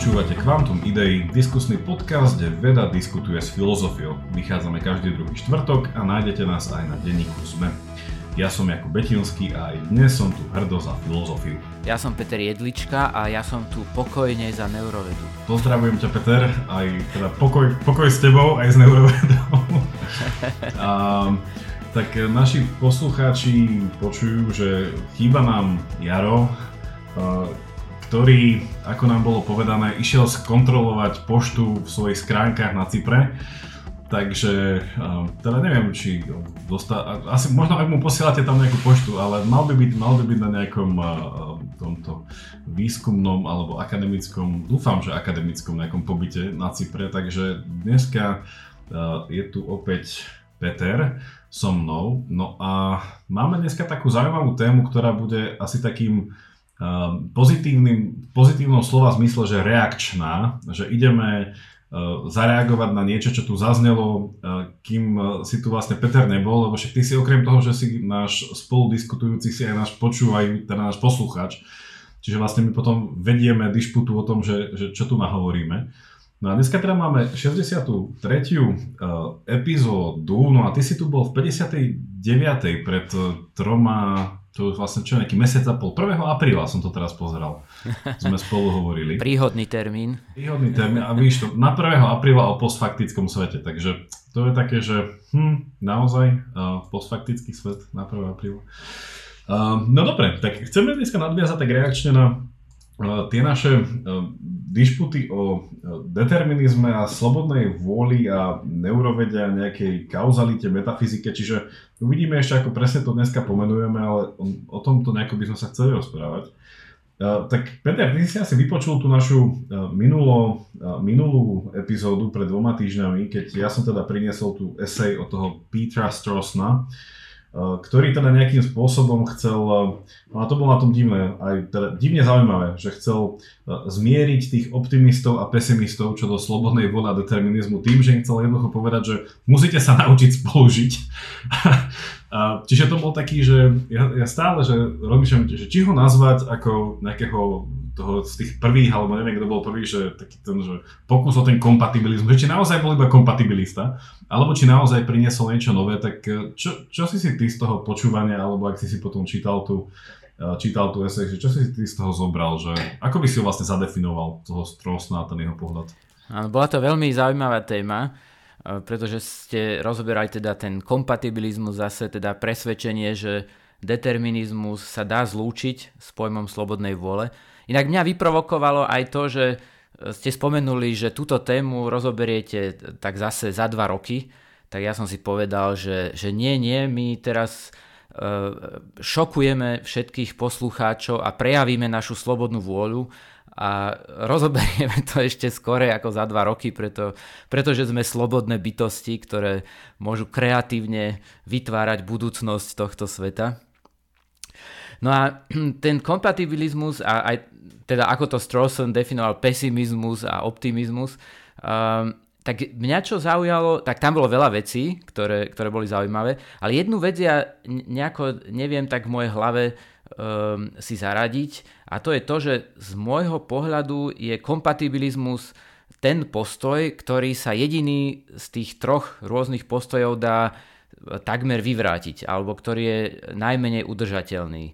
Počúvate Quantum Idei, diskusný podcast, kde veda diskutuje s filozofiou. Vychádzame každý druhý štvrtok a nájdete nás aj na denníku SME. Ja som Jakub Betinský a aj dnes som tu hrdo za filozofiu. Ja som Peter Jedlička a ja som tu pokojne za neurovedu. Pozdravujem ťa Peter, aj teda pokoj, pokoj s tebou, aj s neurovedou. a, tak naši poslucháči počujú, že chýba nám Jaro, ktorý, ako nám bolo povedané, išiel skontrolovať poštu v svojich skránkach na Cypre. Takže teda neviem, či dostá, asi možno ak mu posielate tam nejakú poštu, ale mal by byť, mal by byť na nejakom tomto výskumnom alebo akademickom, dúfam, že akademickom nejakom pobyte na Cypre, takže dneska je tu opäť Peter so mnou. No a máme dneska takú zaujímavú tému, ktorá bude asi takým Ehm, pozitívnym, pozitívnom slova zmysle, že reakčná, že ideme ehm, zareagovať na niečo, čo tu zaznelo, ehm, kým si tu vlastne Peter nebol, lebo však ty si okrem toho, že si náš spoludiskutujúci, si aj náš počúvaj, teda náš posluchač, čiže vlastne my potom vedieme dišputu o tom, že, že čo tu nahovoríme. No a dneska teda máme 63. epizódu, no a ty si tu bol v 59. pred troma to už vlastne čo, nejaký mesiac a pol. 1. apríla som to teraz pozeral. Sme spolu hovorili. Príhodný termín. Príhodný termín a víš to, na 1. apríla o postfaktickom svete, takže to je také, že hm, naozaj uh, postfaktický svet na 1. apríla. Uh, no dobre, tak chceme dneska nadviazať tak reakčne na tie naše uh, dišputy o determinizme a slobodnej vôli a neurovede a nejakej kauzalite, metafyzike, čiže uvidíme ešte, ako presne to dneska pomenujeme, ale o tomto nejako by sme sa chceli rozprávať. Tak Peter, ty si asi vypočul tú našu minulo, minulú epizódu pred dvoma týždňami, keď ja som teda priniesol tú esej od toho Petra Strossna, Eh, ktorý teda nejakým spôsobom chcel, eh, no a to bolo na tom divné, aj teda divne zaujímavé, že chcel eh, zmieriť tých optimistov a pesimistov čo do slobodnej vôle a determinizmu tým, že im chcel jednoducho povedať, že musíte sa naučiť spolužiť. Čiže to bol taký, že ja, ja stále, že rozmýšľam, že či ho nazvať ako nejakého toho z tých prvých, alebo neviem, kto bol prvý, že taký ten, že pokus o ten kompatibilizmus, že či naozaj bol iba kompatibilista, alebo či naozaj priniesol niečo nové, tak čo, čo si si ty z toho počúvania, alebo ak si si potom čítal tú, čítal tú esej, že čo si ty z toho zobral, že ako by si ho vlastne zadefinoval, toho Strosna a ten jeho pohľad? Bola to veľmi zaujímavá téma, eh, pretože ste rozoberali teda ten kompatibilizmus, zase teda presvedčenie, že determinizmus sa dá zlúčiť s pojmom slobodnej vôle. Inak mňa vyprovokovalo aj to, že e, ste spomenuli, že túto tému rozoberiete tak zase za dva roky, tak ja som si povedal, že, že nie, nie, my teraz šokujeme všetkých poslucháčov a prejavíme našu slobodnú vôľu a rozoberieme to ešte skore ako za dva roky, preto, pretože sme slobodné bytosti, ktoré môžu kreatívne vytvárať budúcnosť tohto sveta. No a ten kompatibilizmus a aj teda ako to Strawson definoval pesimizmus a optimizmus, um, tak mňa čo zaujalo, tak tam bolo veľa vecí, ktoré, ktoré boli zaujímavé, ale jednu vec ja nejako neviem tak v mojej hlave um, si zaradiť a to je to, že z môjho pohľadu je kompatibilizmus ten postoj, ktorý sa jediný z tých troch rôznych postojov dá takmer vyvrátiť, alebo ktorý je najmenej udržateľný.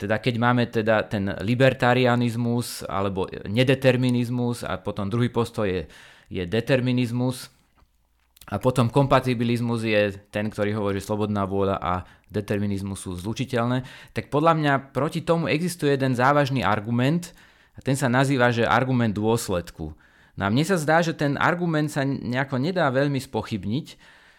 Teda keď máme teda ten libertarianizmus alebo nedeterminizmus a potom druhý postoj je, je determinizmus a potom kompatibilizmus je ten, ktorý hovorí, že slobodná vôľa a determinizmus sú zlučiteľné, tak podľa mňa proti tomu existuje jeden závažný argument a ten sa nazýva, že argument dôsledku. No a mne sa zdá, že ten argument sa nejako nedá veľmi spochybniť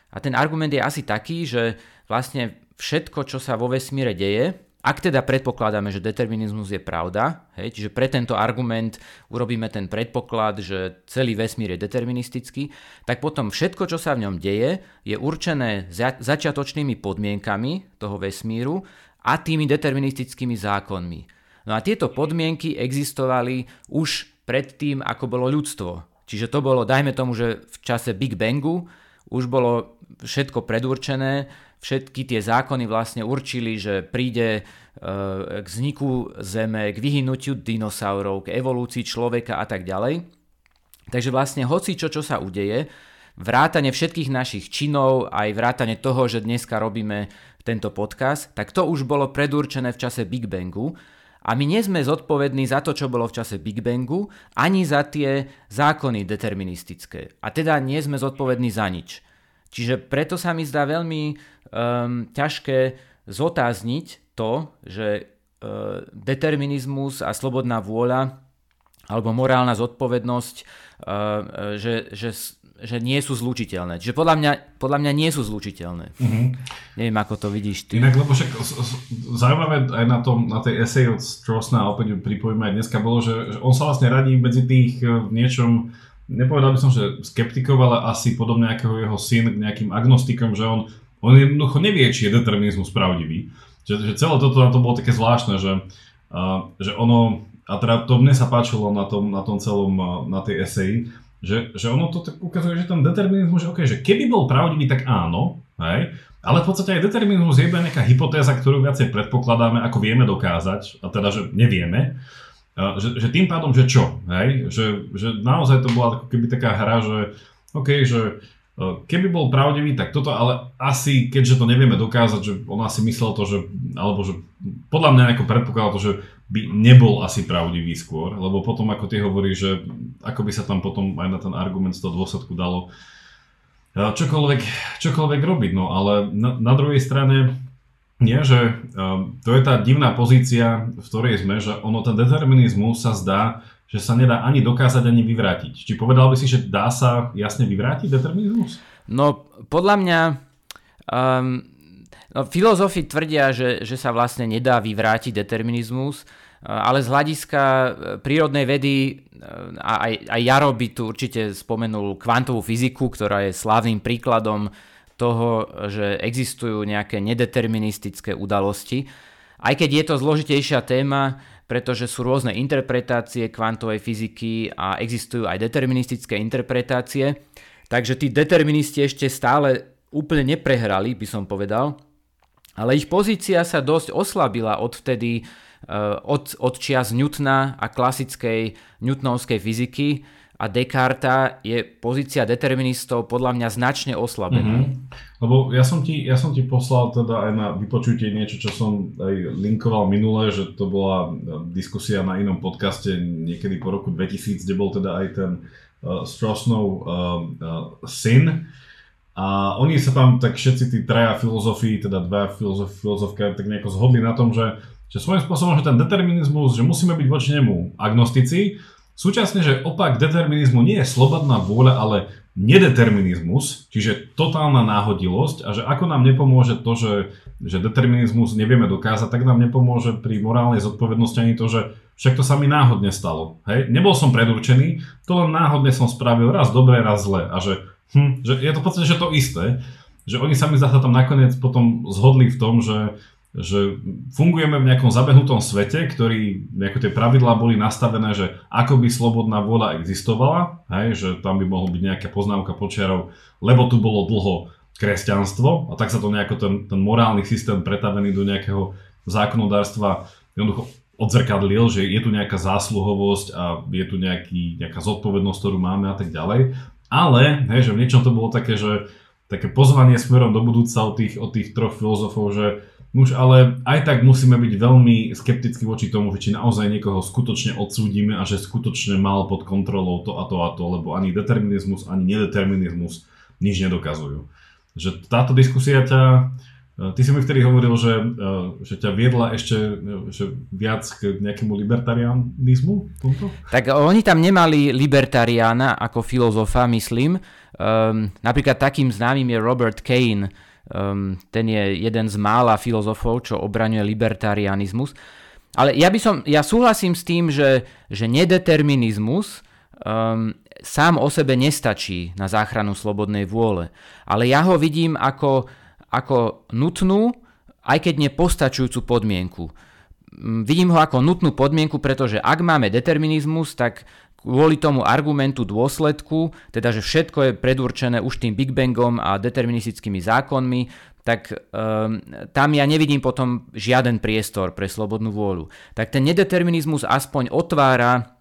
a ten argument je asi taký, že vlastne všetko, čo sa vo vesmíre deje, ak teda predpokladáme, že determinizmus je pravda, hej, čiže pre tento argument urobíme ten predpoklad, že celý vesmír je deterministický, tak potom všetko, čo sa v ňom deje, je určené za- začiatočnými podmienkami toho vesmíru a tými deterministickými zákonmi. No a tieto podmienky existovali už predtým, ako bolo ľudstvo. Čiže to bolo, dajme tomu, že v čase Big Bangu už bolo všetko predurčené, všetky tie zákony vlastne určili, že príde e, k vzniku Zeme, k vyhnutiu dinosaurov, k evolúcii človeka a tak ďalej. Takže vlastne hoci čo, čo sa udeje, vrátane všetkých našich činov, aj vrátane toho, že dneska robíme tento podcast, tak to už bolo predurčené v čase Big Bangu a my nie sme zodpovední za to, čo bolo v čase Big Bangu, ani za tie zákony deterministické. A teda nie sme zodpovední za nič. Čiže preto sa mi zdá veľmi um, ťažké zotázniť to, že uh, determinizmus a slobodná vôľa alebo morálna zodpovednosť, uh, že, že že nie sú zlučiteľné. Čiže podľa mňa, podľa mňa nie sú zlučiteľné. Mm-hmm. Neviem, ako to vidíš ty. Inak, lebo však zaujímavé aj na, tom, na tej esej od Strossna, opäť pripojíme aj dneska, bolo, že, že on sa vlastne radí medzi tých v niečom, nepovedal by som, že skeptikov, ale asi podobne ako jeho syn k nejakým agnostikom, že on, on jednoducho nevie, či je determinizmus pravdivý. Že, že celé toto na to bolo také zvláštne, že, uh, že ono, a teda to mne sa páčilo na tom, na tom celom, na tej eseji, že, že ono to tak ukazuje, že ten determinizmus, že, okay, že keby bol pravdivý, tak áno, hej, ale v podstate aj determinizmus je iba nejaká hypotéza, ktorú viacej predpokladáme, ako vieme dokázať, a teda, že nevieme. Že, že tým pádom, že čo? Hej? Že, že naozaj to bola keby taká hra, že OK, že e, keby bol pravdivý, tak toto, ale asi, keďže to nevieme dokázať, že on asi myslel to, že, alebo že podľa mňa ako predpokladal to, že by nebol asi pravdivý skôr, lebo potom ako ty hovoríš, že ako by sa tam potom aj na ten argument z toho dôsledku dalo eh, čokoľvek, čokoľvek robiť. No ale na, na druhej strane nie, že um, to je tá divná pozícia, v ktorej sme, že ono ten determinizmus sa zdá, že sa nedá ani dokázať, ani vyvrátiť. Či povedal by si, že dá sa jasne vyvrátiť determinizmus? No, podľa mňa um, no, filozofi tvrdia, že, že sa vlastne nedá vyvrátiť determinizmus, ale z hľadiska e, prírodnej vedy, e, a aj, aj Jaro by tu určite spomenul kvantovú fyziku, ktorá je slávnym príkladom toho, že existujú nejaké nedeterministické udalosti. Aj keď je to zložitejšia téma, pretože sú rôzne interpretácie kvantovej fyziky a existujú aj deterministické interpretácie, takže tí deterministi ešte stále úplne neprehrali, by som povedal, ale ich pozícia sa dosť oslabila odvtedy, Eh, od, od čias Newtona a klasickej Newtonovskej fyziky a Descartes je pozícia deterministov podľa mňa značne oslabená. Mm-hmm. Lebo ja som, ti, ja som ti poslal teda aj na vypočutie niečo, čo som aj linkoval minule, že to bola eh, diskusia na inom podcaste niekedy po roku 2000, kde bol teda aj ten uh, Strossnov uh, uh, syn. A oni sa tam tak všetci tí traja filozofii, teda dva filozof, filozofka, tak nejako zhodli na tom, že že svojím spôsobom, že ten determinizmus, že musíme byť voči nemu agnostici, súčasne, že opak determinizmu nie je slobodná vôľa, ale nedeterminizmus, čiže totálna náhodilosť a že ako nám nepomôže to, že, že determinizmus nevieme dokázať, tak nám nepomôže pri morálnej zodpovednosti ani to, že však to sa mi náhodne stalo. Hej? Nebol som predurčený, to len náhodne som spravil raz dobre, raz zle a že, hm, že je to v podstate že to isté, že oni sa mi zase tam nakoniec potom zhodli v tom, že že fungujeme v nejakom zabehnutom svete, ktorý, ako tie pravidlá boli nastavené, že ako by slobodná vôľa existovala, hej, že tam by mohol byť nejaká poznámka počiarov, lebo tu bolo dlho kresťanstvo a tak sa to nejako ten, ten morálny systém pretavený do nejakého zákonodárstva jednoducho odzrkadlil, že je tu nejaká zásluhovosť a je tu nejaký, nejaká zodpovednosť, ktorú máme a tak ďalej. Ale, hej, že v niečom to bolo také, že také pozvanie smerom do budúca od tých, od tých troch filozofov, že už ale aj tak musíme byť veľmi skeptickí voči tomu, že či naozaj niekoho skutočne odsúdime a že skutočne mal pod kontrolou to a to a to, lebo ani determinizmus, ani nedeterminizmus nič nedokazujú. Že táto diskusia ťa, ty si mi vtedy hovoril, že, že ťa viedla ešte že viac k nejakému libertarianizmu? Tomto? Tak oni tam nemali libertariána ako filozofa, myslím. Um, napríklad takým známym je Robert Kane, Um, ten je jeden z mála filozofov, čo obraňuje libertarianizmus. Ale ja by som, ja súhlasím s tým, že, že nedeterminizmus um, sám o sebe nestačí na záchranu slobodnej vôle. Ale ja ho vidím ako, ako nutnú, aj keď nepostačujúcu podmienku. Um, vidím ho ako nutnú podmienku, pretože ak máme determinizmus, tak kvôli tomu argumentu dôsledku, teda že všetko je predurčené už tým Big Bangom a deterministickými zákonmi, tak um, tam ja nevidím potom žiaden priestor pre slobodnú vôľu. Tak ten nedeterminizmus aspoň otvára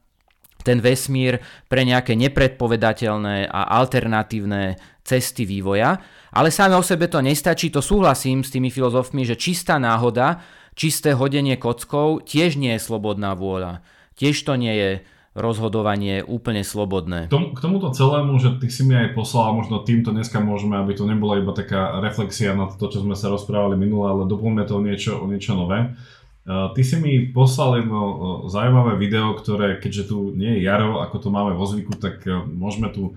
ten vesmír pre nejaké nepredpovedateľné a alternatívne cesty vývoja, ale sám o sebe to nestačí, to súhlasím s tými filozofmi, že čistá náhoda, čisté hodenie kockou tiež nie je slobodná vôľa. Tiež to nie je rozhodovanie úplne slobodné. K, tomu, k tomuto celému, že ty si mi aj poslal, možno týmto dneska môžeme, aby to nebola iba taká reflexia na to, čo sme sa rozprávali minule, ale doplňme to niečo, niečo nové. Uh, ty si mi poslal jedno uh, zaujímavé video, ktoré, keďže tu nie je Jaro, ako to máme vo zvyku, tak uh, môžeme tu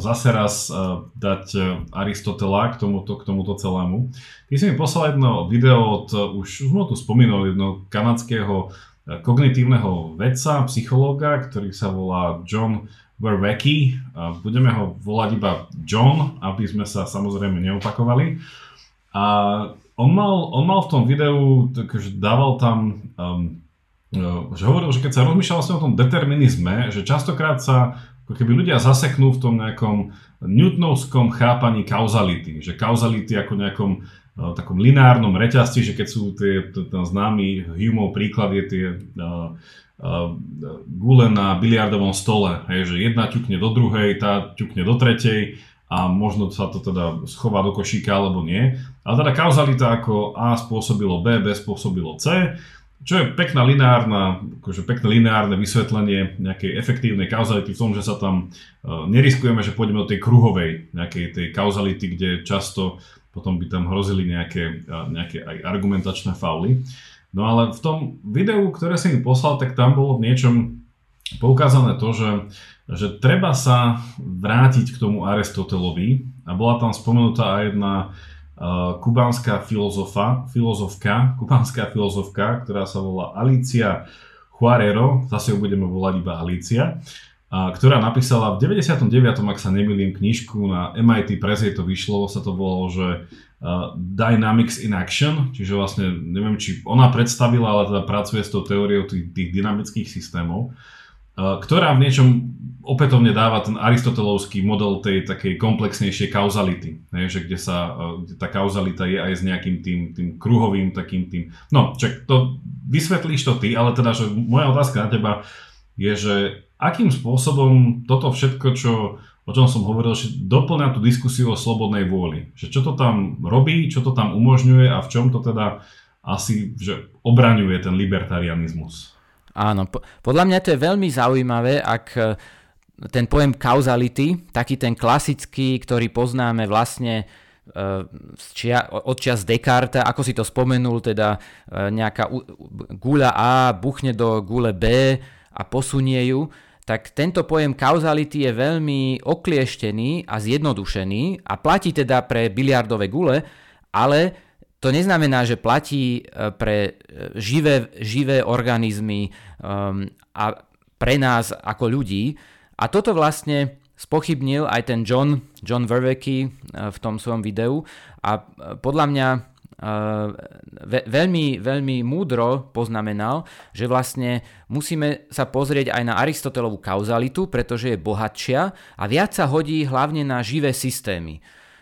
zase raz dať Aristotela k tomuto, k tomuto celému. Ty si mi poslal jedno video od, už sme tu spomínal, jedno kanadského kognitívneho vedca, psychológa, ktorý sa volá John Verwecki. Budeme ho volať iba John, aby sme sa samozrejme neopakovali. A on mal, on mal v tom videu, takže dával tam, um, uh, že hovoril, že keď sa rozmýšľal o tom determinizme, že častokrát sa ako keby ľudia zaseknú v tom nejakom newtonovskom chápaní kauzality, že kauzality ako nejakom uh, takom lineárnom reťazci, že keď sú tie, ten známy Humeov príklad je tie gule na biliardovom stole, hej, že jedna ťukne do druhej, tá ťukne do tretej a možno sa to teda schová do košíka alebo nie. Ale teda kauzalita ako A spôsobilo B, B spôsobilo C, čo je pekná lineárna, akože pekné lineárne vysvetlenie nejakej efektívnej kauzality v tom, že sa tam neriskujeme, že pôjdeme do tej kruhovej nejakej tej kauzality, kde často potom by tam hrozili nejaké, uh, nejaké aj argumentačné fauly. No ale v tom videu, ktoré si mi poslal, tak tam bolo v niečom poukázané to, že že treba sa vrátiť k tomu Aristotelovi a bola tam spomenutá aj jedna uh, kubánska filozofa, filozofka, kubánska filozofka, ktorá sa volá Alicia Juarero, zase ju budeme volať iba Alicia, a, ktorá napísala v 99. ak sa nemýlim, knižku na MIT Press, to vyšlo, sa to volalo, že Dynamics in Action, čiže vlastne neviem, či ona predstavila, ale teda pracuje s tou teóriou tých, tých dynamických systémov. Ktorá v niečom opätovne dáva ten aristotelovský model tej takej komplexnejšej kauzality, ne, že kde sa, kde tá kauzalita je aj s nejakým tým, tým kruhovým takým tým, no, čak to vysvetlíš to ty, ale teda, že moja otázka na teba je, že akým spôsobom toto všetko, čo, o čom som hovoril, doplňa tú diskusiu o slobodnej vôli, že čo to tam robí, čo to tam umožňuje a v čom to teda asi že obraňuje ten libertarianizmus. Áno, po, podľa mňa to je veľmi zaujímavé, ak e, ten pojem kauzality, taký ten klasický, ktorý poznáme vlastne e, čia, od čas Descartes, ako si to spomenul, teda e, nejaká guľa A buchne do gule B a posunie ju, tak tento pojem kauzality je veľmi oklieštený a zjednodušený a platí teda pre biliardové gule, ale to neznamená, že platí e, pre e, živé, živé organizmy um, a pre nás ako ľudí. A toto vlastne spochybnil aj ten John, John Verwecki e, v tom svojom videu a podľa mňa ve, veľmi, veľmi múdro poznamenal, že vlastne musíme sa pozrieť aj na Aristotelovú kauzalitu, pretože je bohatšia a viac sa hodí hlavne na živé systémy.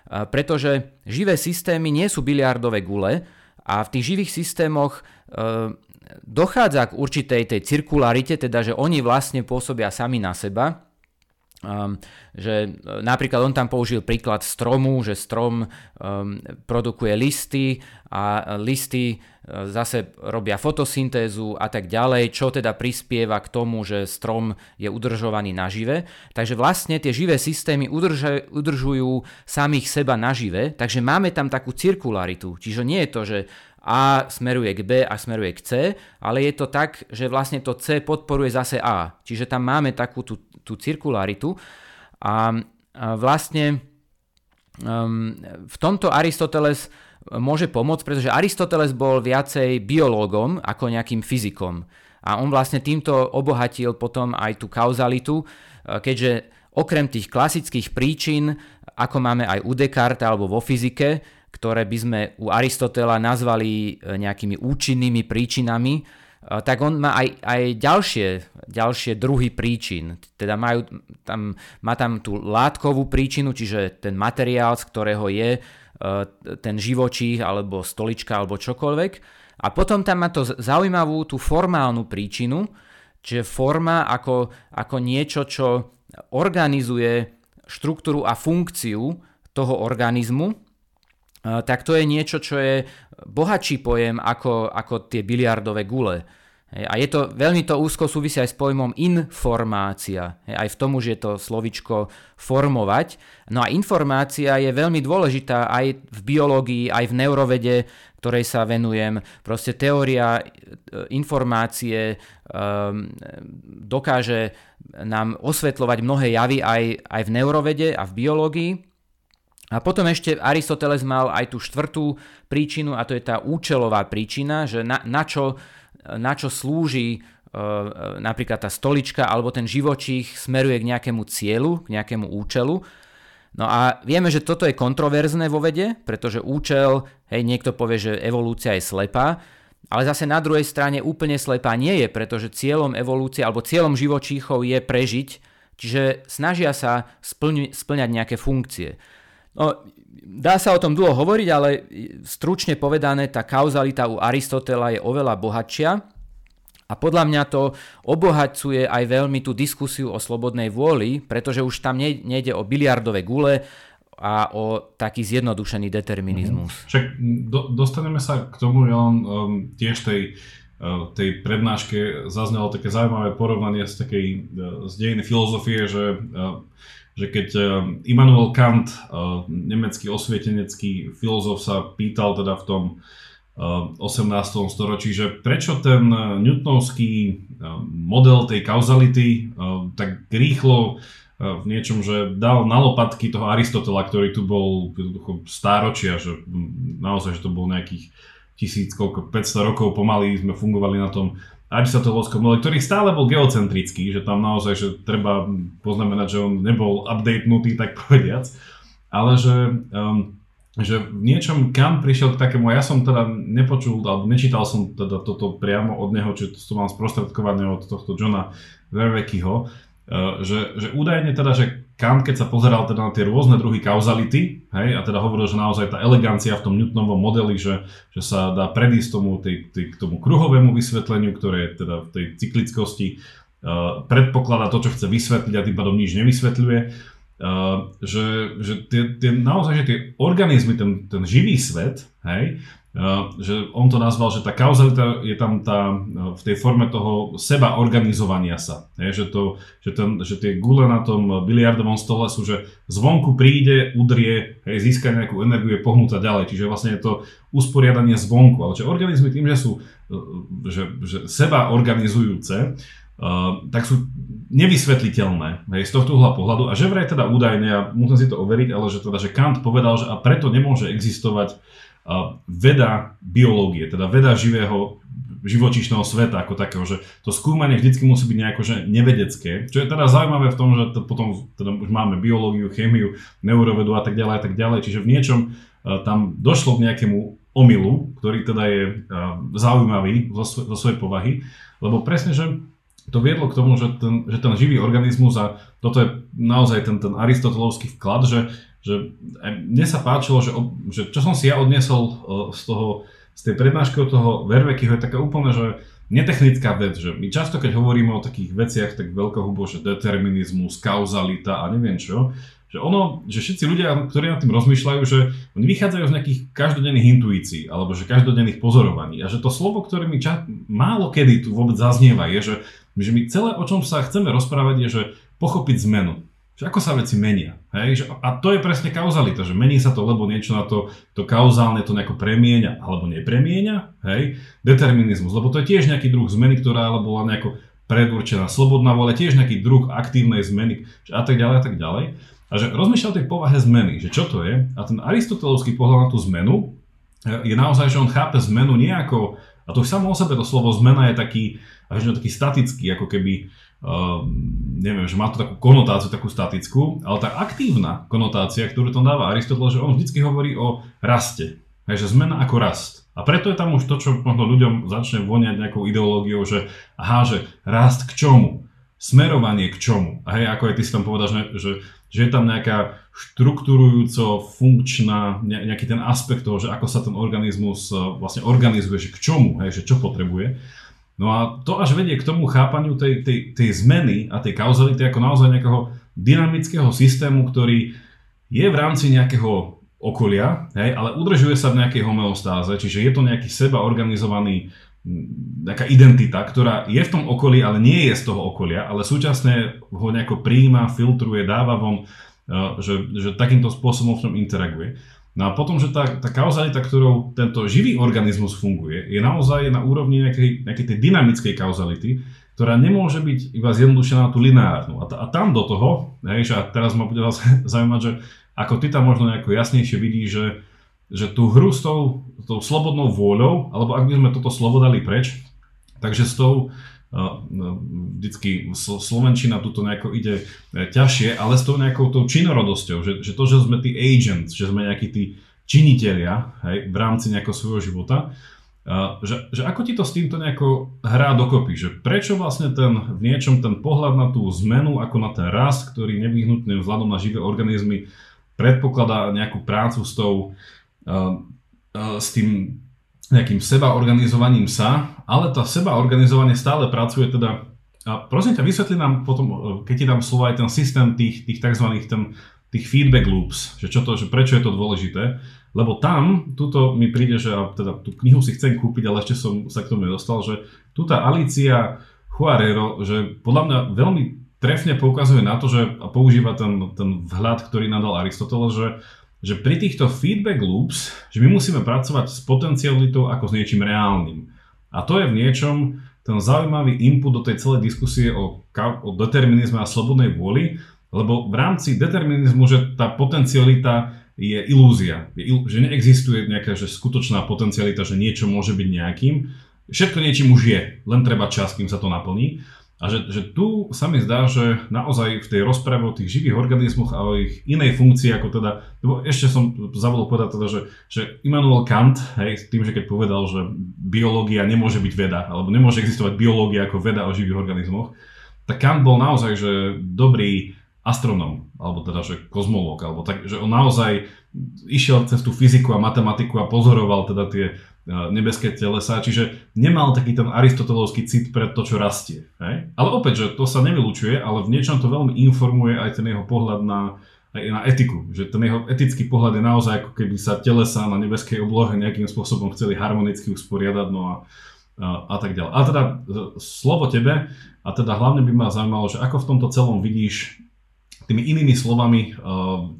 Pretože živé systémy nie sú biliardové gule a v tých živých systémoch e, dochádza k určitej tej cirkularite, teda že oni vlastne pôsobia sami na seba Um, že e, napríklad on tam použil príklad stromu, že strom um, produkuje listy a listy uh, zase robia fotosyntézu a tak ďalej, čo teda prispieva k tomu, že strom je udržovaný nažive. Takže vlastne tie živé systémy udrža- udržujú samých seba nažive, takže máme tam takú cirkularitu. Čiže nie je to, že a smeruje k B a smeruje k C, ale je to tak, že vlastne to C podporuje zase A. Čiže tam máme takú tú, tú cirkularitu a, a vlastne um, v tomto Aristoteles môže pomôcť, pretože Aristoteles bol viacej biológom ako nejakým fyzikom. A on vlastne týmto obohatil potom aj tú kauzalitu, keďže okrem tých klasických príčin, ako máme aj u Descartes alebo vo fyzike, ktoré by sme u Aristotela nazvali e, nejakými účinnými príčinami, tak on má aj, aj ďalšie, ďalšie druhy príčin. Teda majú, tam, má tam tú látkovú príčinu, čiže ten materiál, z ktorého je ten živočích alebo stolička alebo čokoľvek. A potom tam má to zaujímavú tú formálnu príčinu, čiže forma ako, ako niečo, čo organizuje štruktúru a funkciu toho organizmu, tak to je niečo, čo je bohatší pojem ako, ako tie biliardové gule. A je to, veľmi to úzko súvisia aj s pojmom informácia. Aj v tom už je to slovičko formovať. No a informácia je veľmi dôležitá aj v biológii, aj v neurovede, ktorej sa venujem. Proste teória e, informácie um, dokáže nám osvetľovať mnohé javy aj, aj v neurovede a v biológii. A potom ešte Aristoteles mal aj tú štvrtú príčinu a to je tá účelová príčina, že na, na, čo, na čo slúži uh, napríklad tá stolička alebo ten živočích smeruje k nejakému cieľu, k nejakému účelu. No a vieme, že toto je kontroverzné vo vede, pretože účel, hej, niekto povie, že evolúcia je slepá, ale zase na druhej strane úplne slepá nie je, pretože cieľom evolúcie alebo cieľom živočíchov je prežiť, čiže snažia sa splň, splňať nejaké funkcie. No, dá sa o tom dlho hovoriť, ale stručne povedané, tá kauzalita u Aristotela je oveľa bohatšia a podľa mňa to obohacuje aj veľmi tú diskusiu o slobodnej vôli, pretože už tam nejde o biliardové gule a o taký zjednodušený determinizmus. Mm. Však do, dostaneme sa k tomu, ja len um, tiež tej, uh, tej prednáške zaznelo také zaujímavé porovnanie z takej uh, z dejiny filozofie, že uh, že keď eh, Immanuel Kant, eh, nemecký osvietenecký filozof sa pýtal teda v tom 18. Eh, storočí, že prečo ten newtonovský model tej kauzality tak rýchlo v niečom, že dal na lopatky toho Aristotela, ktorý tu bol stáročia, že naozaj, že to bol nejakých tisíc, koľko, 500 rokov pomaly sme fungovali na tom aristotelovskom modeli, ktorý stále bol geocentrický, že tam naozaj, že treba poznamenať, že on nebol updatenutý, tak povediac, ale že, um, že v niečom kam prišiel k takému, ja som teda nepočul, alebo nečítal som teda toto priamo od neho, či to mám sprostredkované od tohto Johna Verveckyho, uh, že, že údajne teda, že Kant, keď sa pozeral teda na tie rôzne druhy kauzality, hej, a teda hovoril, že naozaj tá elegancia v tom Newtonovom modeli, že, že sa dá predísť tomu, tej, tej, k tomu kruhovému vysvetleniu, ktoré je teda v tej cyklickosti uh, predpokladá to, čo chce vysvetliť a tým pádom nič nevysvetľuje, uh, že, že tie, tie, naozaj, že tie organizmy, ten, ten živý svet, hej, že on to nazval, že tá kauzalita je tam tá, v tej forme toho seba organizovania sa. Je, že, to, že, ten, že tie gule na tom biliardovom stole sú, že zvonku príde, udrie, hej, získa nejakú energiu, je pohnúca ďalej. Čiže vlastne je to usporiadanie zvonku. Ale že organizmy tým, že sú že, že seba organizujúce, Uh, tak sú nevysvetliteľné hej, z tohto uhla pohľadu a že vraj teda údajne, ja musím si to overiť, ale že teda, že Kant povedal, že a preto nemôže existovať veda biológie, teda veda živého živočíšneho sveta ako takého, že to skúmanie vždycky musí byť nejako že nevedecké, čo je teda zaujímavé v tom, že to potom teda už máme biológiu, chémiu, neurovedu a tak ďalej a tak ďalej, čiže v niečom tam došlo k nejakému omylu, ktorý teda je zaujímavý zo, svo, zo svojej povahy, lebo presne, že to viedlo k tomu, že ten, že ten živý organizmus a toto je naozaj ten, ten aristotelovský vklad, že že mne sa páčilo, že, že čo som si ja odniesol e, z toho, z tej prednášky od toho Vervekyho je taká úplne, že netechnická vec, že my často keď hovoríme o takých veciach tak veľkohubo, že determinizmus, kauzalita a neviem čo, že ono, že všetci ľudia, ktorí nad tým rozmýšľajú, že oni vychádzajú z nejakých každodenných intuícií alebo že každodenných pozorovaní a že to slovo, ktoré mi ča- málo kedy tu vôbec zaznieva je, že, že my celé, o čom sa chceme rozprávať je, že pochopiť zmenu že ako sa veci menia. Hej? A to je presne kauzalita, že mení sa to, lebo niečo na to, to kauzálne to nejako premieňa alebo nepremieňa. Hej? Determinizmus, lebo to je tiež nejaký druh zmeny, ktorá ale bola nejako predurčená. Slobodná voľa, tiež nejaký druh aktívnej zmeny a tak ďalej a tak ďalej. A že rozmýšľal tej povahe zmeny, že čo to je. A ten aristotelovský pohľad na tú zmenu je naozaj, že on chápe zmenu nejako, a to už samo o sebe to slovo zmena je taký, až taký statický, ako keby Uh, neviem, že má to takú konotáciu, takú statickú, ale tá aktívna konotácia, ktorú tam dáva Aristoteles, že on vždy hovorí o raste. Hej, že zmena ako rast. A preto je tam už to, čo možno ľuďom začne voniať nejakou ideológiou, že aha, že rast k čomu? Smerovanie k čomu? A hej, ako aj ty si tam povedal, že, že, že je tam nejaká štruktúrujúco funkčná, nejaký ten aspekt toho, že ako sa ten organizmus e, vlastne organizuje, že k čomu, hej, že čo potrebuje. No a to až vedie k tomu chápaniu tej, tej, tej zmeny a tej kauzality ako naozaj nejakého dynamického systému, ktorý je v rámci nejakého okolia, hej, ale udržuje sa v nejakej homeostáze, čiže je to nejaký seba organizovaný nejaká identita, ktorá je v tom okolí, ale nie je z toho okolia, ale súčasne ho nejako príjma, filtruje, dáva von, e, že, že takýmto spôsobom v tom interaguje. No a potom, že tá, tá kauzalita, ktorou tento živý organizmus funguje, je naozaj na úrovni nejakej, nejakej tej dynamickej kauzality, ktorá nemôže byť iba zjednodušená na tú lineárnu. A, t- a tam do toho, hej, že a teraz ma bude vás zaujímať, že ako ty tam možno nejako jasnejšie vidíš, že, že tú hru s tou, tou slobodnou vôľou, alebo ak by sme toto slovo dali preč, takže s tou vždycky Slovenčina tuto nejako ide e, ťažšie, ale s tou nejakou tou činorodosťou, že, že to, že sme tí agents, že sme nejakí tí činitelia hej, v rámci nejakého svojho života, že, že ako ti to s týmto nejako hrá dokopy, že prečo vlastne ten, v niečom ten pohľad na tú zmenu, ako na ten rast, ktorý nevyhnutne vzhľadom na živé organizmy predpokladá nejakú prácu s tou, s tým nejakým seba organizovaním sa, ale tá seba organizovanie stále pracuje teda a prosím ťa, vysvetli nám potom, uh, keď ti dám slovo aj ten systém tých, tých tzv. Ten, tých feedback loops, že, čo to, že prečo je to dôležité, lebo tam, tuto mi príde, že teda tú knihu si chcem kúpiť, ale ešte som sa k tomu nedostal, že tu tá Alicia Juarero, že podľa mňa veľmi trefne poukazuje na to, že a používa ten, ten vhľad, ktorý nadal Aristoteles, že, že pri týchto feedback loops, že my musíme pracovať s potencialitou ako s niečím reálnym. A to je v niečom ten zaujímavý input do tej celej diskusie o, o determinizme a slobodnej vôli, lebo v rámci determinizmu, že tá potencialita je ilúzia, je, že neexistuje nejaká že skutočná potencialita, že niečo môže byť nejakým. Všetko niečím už je, len treba čas, kým sa to naplní. A že, že tu sa mi zdá, že naozaj v tej rozprave o tých živých organizmoch a o ich inej funkcii, ako teda, lebo ešte som zavolil povedať teda, že, že Immanuel Kant, hej, tým, že keď povedal, že biológia nemôže byť veda, alebo nemôže existovať biológia ako veda o živých organizmoch, tak Kant bol naozaj, že dobrý astronom, alebo teda, že kozmológ, alebo tak, že on naozaj išiel cez tú fyziku a matematiku a pozoroval teda tie nebeské telesa, čiže nemal taký ten aristotelovský cit pre to, čo rastie. Hej? Ale opäť, že to sa nevylučuje, ale v niečom to veľmi informuje aj ten jeho pohľad na, na etiku. Že ten jeho etický pohľad je naozaj ako keby sa telesa na nebeskej oblohe nejakým spôsobom chceli harmonicky usporiadať, no a, a, a tak ďalej. A teda e, slovo tebe, a teda hlavne by ma zaujímalo, že ako v tomto celom vidíš tými inými slovami e,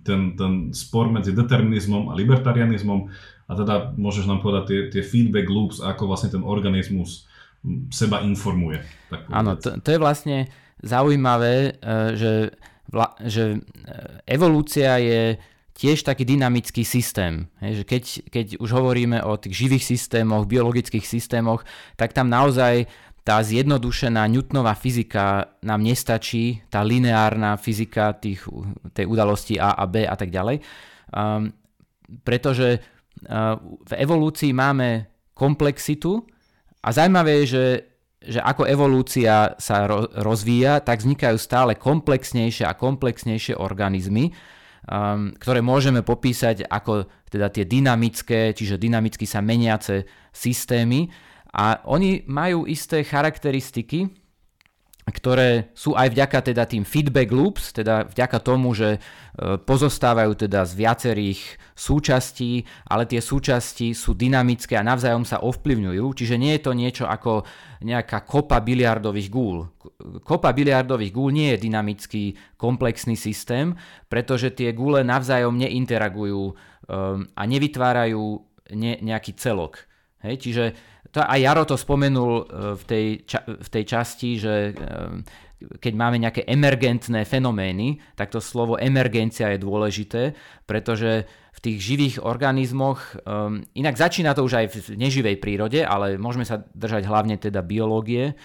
ten, ten spor medzi determinizmom a libertarianizmom, a teda môžeš nám povedať tie, tie feedback loops, ako vlastne ten organizmus seba informuje. Áno, to, to je vlastne zaujímavé, e, že, že e, evolúcia je tiež taký dynamický systém. Že keď, keď už hovoríme o tých živých systémoch, biologických systémoch, tak tam naozaj tá zjednodušená Newtonová fyzika nám nestačí, tá lineárna fyzika tých, tej udalosti A a B a tak ďalej. Um, pretože v evolúcii máme komplexitu a zaujímavé je, že, že ako evolúcia sa rozvíja, tak vznikajú stále komplexnejšie a komplexnejšie organizmy, um, ktoré môžeme popísať ako teda tie dynamické, čiže dynamicky sa meniace systémy. A oni majú isté charakteristiky, ktoré sú aj vďaka teda tým feedback loops, teda vďaka tomu, že e, pozostávajú teda z viacerých súčastí, ale tie súčasti sú dynamické a navzájom sa ovplyvňujú, čiže nie je to niečo ako nejaká kopa biliardových gúl. Kopa biliardových gúl nie je dynamický komplexný systém, pretože tie gúle navzájom neinteragujú um, a nevytvárajú ne, nejaký celok. Hej, čiže to aj Jaro to spomenul e, v tej, v tej časti, že e, keď máme nejaké emergentné fenomény, tak to slovo emergencia je dôležité, pretože v tých živých organizmoch, um, inak začína to už aj v neživej prírode, ale môžeme sa držať hlavne teda biológie,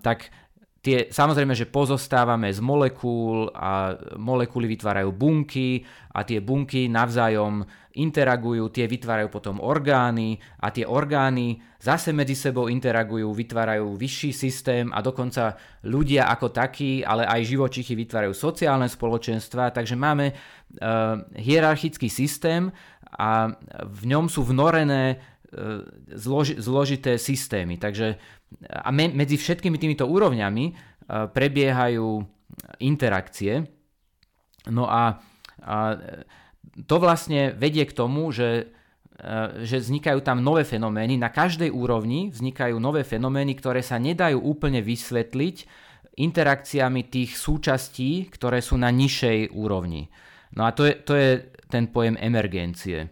tak tie, samozrejme, že pozostávame z molekúl a molekuly vytvárajú bunky a tie bunky navzájom interagujú, tie vytvárajú potom orgány a tie orgány zase medzi sebou interagujú, vytvárajú vyšší systém a dokonca ľudia ako takí, ale aj živočichy vytvárajú sociálne spoločenstva, takže máme uh, hierarchický systém a v ňom sú vnorené uh, zloži, zložité systémy. Takže a me, medzi všetkými týmito úrovňami uh, prebiehajú interakcie. No a, a to vlastne vedie k tomu, že, e, že vznikajú tam nové fenomény. Na každej úrovni vznikajú nové fenomény, ktoré sa nedajú úplne vysvetliť interakciami tých súčastí, ktoré sú na nižšej úrovni. No a to je, to je ten pojem emergencie.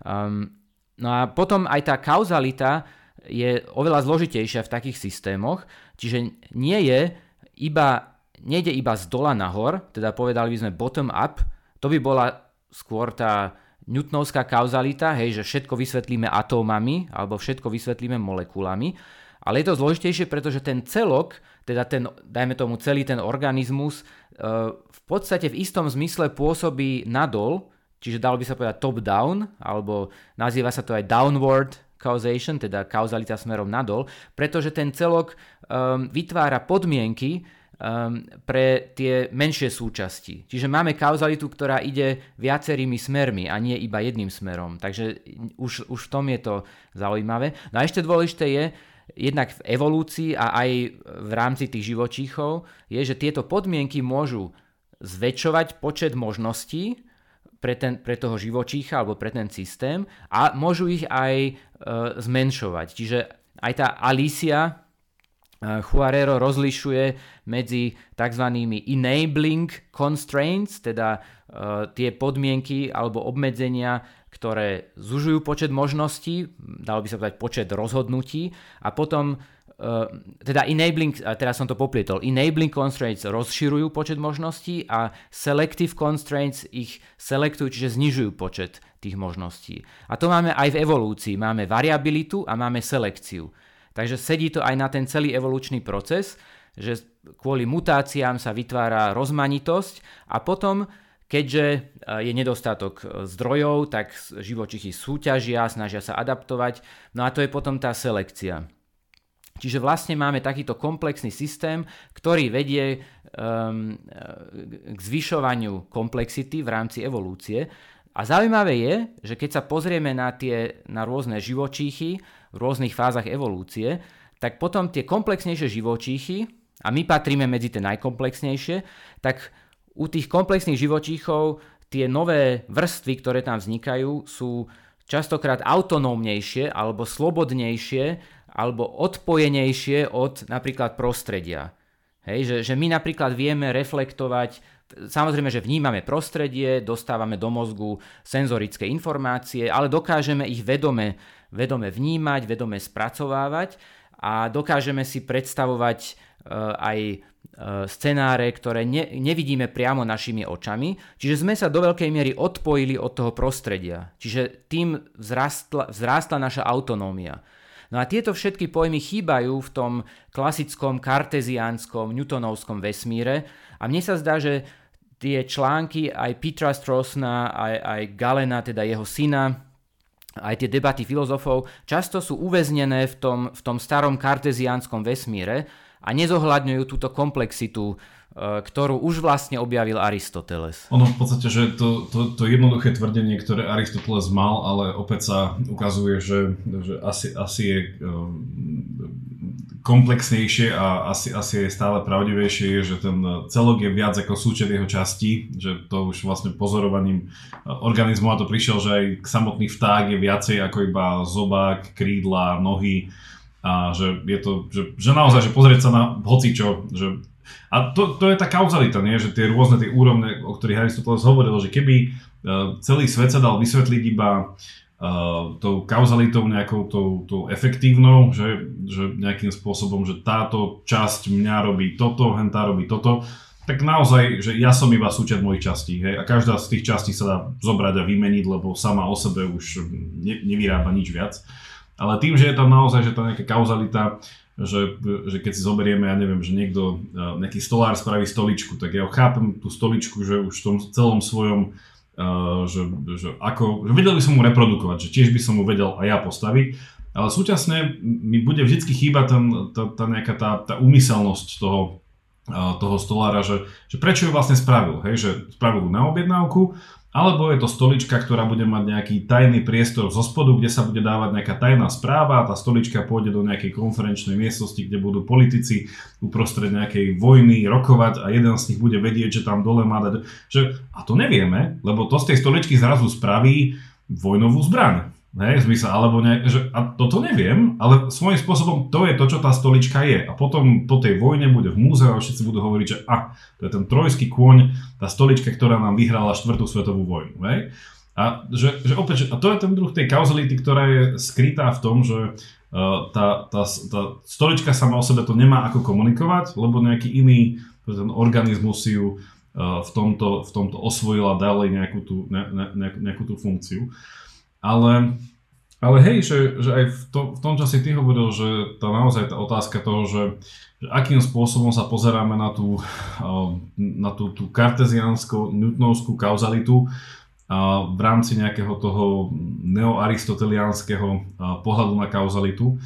Um, no a potom aj tá kauzalita je oveľa zložitejšia v takých systémoch, čiže nie je iba, nejde iba z dola nahor, teda povedali by sme bottom up, to by bola skôr tá newtonovská kauzalita, hej, že všetko vysvetlíme atómami alebo všetko vysvetlíme molekulami, ale je to zložitejšie, pretože ten celok, teda ten, dajme tomu celý ten organizmus, e, v podstate v istom zmysle pôsobí nadol, čiže dalo by sa povedať top-down, alebo nazýva sa to aj downward causation, teda kauzalita smerom nadol, pretože ten celok um, vytvára podmienky, um, pre tie menšie súčasti. Čiže máme kauzalitu, ktorá ide viacerými smermi a nie iba jedným smerom. Takže už, už v tom je to zaujímavé. No a ešte dôležité je, jednak v evolúcii a aj v rámci tých živočíchov, je, že tieto podmienky môžu zväčšovať počet možností pre, ten, pre toho živočícha alebo pre ten systém a môžu ich aj zmenšovať. Čiže aj tá Alicia, Juarero rozlišuje medzi tzv. enabling constraints, teda uh, tie podmienky alebo obmedzenia, ktoré zužujú počet možností, dalo by sa povedať počet rozhodnutí, a potom teda enabling, teraz som to poplietol, enabling constraints rozširujú počet možností a selective constraints ich selektujú, čiže znižujú počet tých možností. A to máme aj v evolúcii. Máme variabilitu a máme selekciu. Takže sedí to aj na ten celý evolučný proces, že kvôli mutáciám sa vytvára rozmanitosť a potom, keďže e, je nedostatok e, zdrojov, tak živočichy súťažia, snažia sa adaptovať, no a to je potom tá selekcia. Čiže vlastne máme takýto komplexný systém, ktorý vedie um, k zvyšovaniu komplexity v rámci evolúcie. A zaujímavé je, že keď sa pozrieme na, tie, na rôzne živočíchy, v rôznych fázach evolúcie, tak potom tie komplexnejšie živočíchy, a my patríme medzi tie najkomplexnejšie, tak u tých komplexných živočíchov tie nové vrstvy, ktoré tam vznikajú, sú častokrát autonómnejšie alebo slobodnejšie alebo odpojenejšie od napríklad prostredia. Hej, že, že my napríklad vieme reflektovať, samozrejme, že vnímame prostredie, dostávame do mozgu senzorické informácie, ale dokážeme ich vedome vedome vnímať, vedome spracovávať a dokážeme si predstavovať e, aj e, scenáre, ktoré ne, nevidíme priamo našimi očami. Čiže sme sa do veľkej miery odpojili od toho prostredia. Čiže tým vzrastla, vzrástla naša autonómia. No a tieto všetky pojmy chýbajú v tom klasickom karteziánskom, newtonovskom vesmíre. A mne sa zdá, že tie články aj Petra Strossna, aj, aj Galena, teda jeho syna, aj tie debaty filozofov často sú uväznené v tom, v tom starom karteziánskom vesmíre a nezohľadňujú túto komplexitu, ktorú už vlastne objavil Aristoteles. Ono v podstate, že to, to, to jednoduché tvrdenie, ktoré Aristoteles mal, ale opäť sa ukazuje, že, že asi, asi je komplexnejšie a asi, asi je stále pravdivejšie že ten celok je viac ako súčet jeho častí, že to už vlastne pozorovaním organizmu a to prišiel, že aj samotný vták je viacej ako iba zobák, krídla, nohy a že je to, že, že naozaj, že pozrieť sa na hocičo, že a to, to je tá kauzalita, nie? že tie rôzne tie úrovne, o ktorých Aristoteles hovoril, že keby e, celý svet sa dal vysvetliť iba uh, tou kauzalitou, nejakou tou, tou efektívnou, že, že nejakým spôsobom, že táto časť mňa robí toto, hentá robí toto, tak naozaj, že ja som iba súčasť mojich častí, hej, a každá z tých častí sa dá zobrať a vymeniť, lebo sama o sebe už ne, nevyrába nič viac. Ale tým, že je tam naozaj, že tá nejaká kauzalita, že, že keď si zoberieme, ja neviem, že niekto, nejaký stolár spraví stoličku, tak ja chápem tú stoličku, že už v tom celom svojom Uh, že, že, ako, že vedel by som mu reprodukovať, že tiež by som mu vedel aj ja postaviť, ale súčasne mi bude vždy chýbať ten, tá, tá nejaká tá, tá úmyselnosť toho, uh, toho stolára, že, že prečo ju vlastne spravil, hej, že spravil na objednávku alebo je to stolička, ktorá bude mať nejaký tajný priestor zo spodu, kde sa bude dávať nejaká tajná správa a tá stolička pôjde do nejakej konferenčnej miestnosti, kde budú politici uprostred nejakej vojny rokovať a jeden z nich bude vedieť, že tam dole má dať... Že, a to nevieme, lebo to z tej stoličky zrazu spraví vojnovú zbraň. Hej, zmysel, alebo ne, že, a toto neviem, ale svojím spôsobom to je to, čo tá stolička je. A potom po tej vojne bude v múzeu a všetci budú hovoriť, že a, to je ten trojský kôň, tá stolička, ktorá nám vyhrala štvrtú svetovú vojnu. Hej? A, že, že opäť, a to je ten druh tej kauzality, ktorá je skrytá v tom, že uh, tá, tá, tá stolička sama o sebe to nemá ako komunikovať, lebo nejaký iný ten organizmus si ju uh, v, tomto, v tomto osvojil a dali nejakú tú, ne, ne, nejakú tú funkciu. Ale, ale hej, že, že aj v, to, v tom čase ty hovoril, že tá naozaj tá otázka toho, že, že akým spôsobom sa pozeráme na tú, na tú, tú karteziánsko-newtonovskú kauzalitu v rámci nejakého toho neoaristoteliánskeho pohľadu na kauzalitu.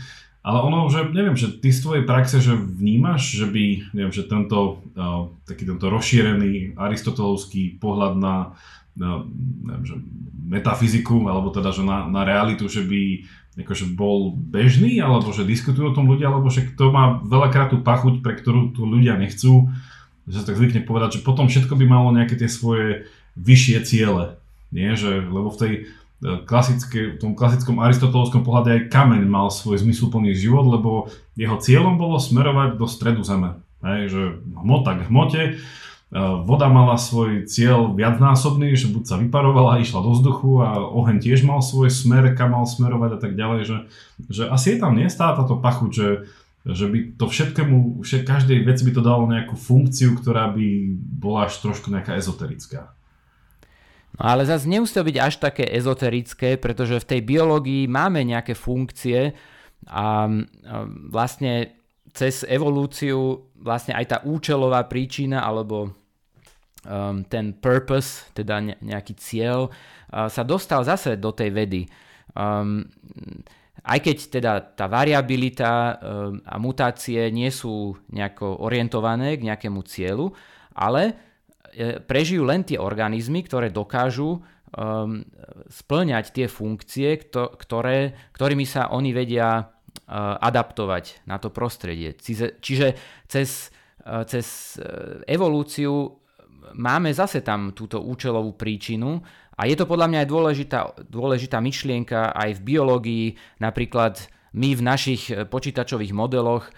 Ale ono, že neviem, že ty z tvojej praxe, že vnímaš, že by, neviem, že tento, taký tento rozšírený aristotelovský pohľad na, na neviem, že metafyziku, alebo teda, že na, na realitu, že by akože bol bežný, alebo že diskutujú o tom ľudia, alebo že to má veľakrát tú pachuť, pre ktorú tu ľudia nechcú, že sa tak zvykne povedať, že potom všetko by malo nejaké tie svoje vyššie ciele. Nie, že, lebo v tej klasické, v tom klasickom aristotelovskom pohľade aj kameň mal svoj zmysluplný život, lebo jeho cieľom bolo smerovať do stredu zeme. Hej, že hmota k hmote, E, voda mala svoj cieľ viacnásobný, že buď sa vyparovala, išla do vzduchu a oheň tiež mal svoj smer, kam mal smerovať a tak ďalej, že, že asi je tam nestáva táto pachuť, že, že by to všetkému, všet, každej veci by to dalo nejakú funkciu, ktorá by bola až trošku nejaká ezoterická. No ale zase nemusí to byť až také ezoterické, pretože v tej biológii máme nejaké funkcie a vlastne cez evolúciu vlastne aj tá účelová príčina alebo um, ten purpose, teda nejaký cieľ, uh, sa dostal zase do tej vedy. Um, aj keď teda tá variabilita um, a mutácie nie sú nejako orientované k nejakému cieľu, ale prežijú len tie organizmy, ktoré dokážu um, splňať tie funkcie, ktoré, ktorými sa oni vedia uh, adaptovať na to prostredie. Čiže, čiže cez, uh, cez uh, evolúciu máme zase tam túto účelovú príčinu a je to podľa mňa aj dôležitá, dôležitá myšlienka aj v biológii. Napríklad my v našich e, počítačových modeloch e,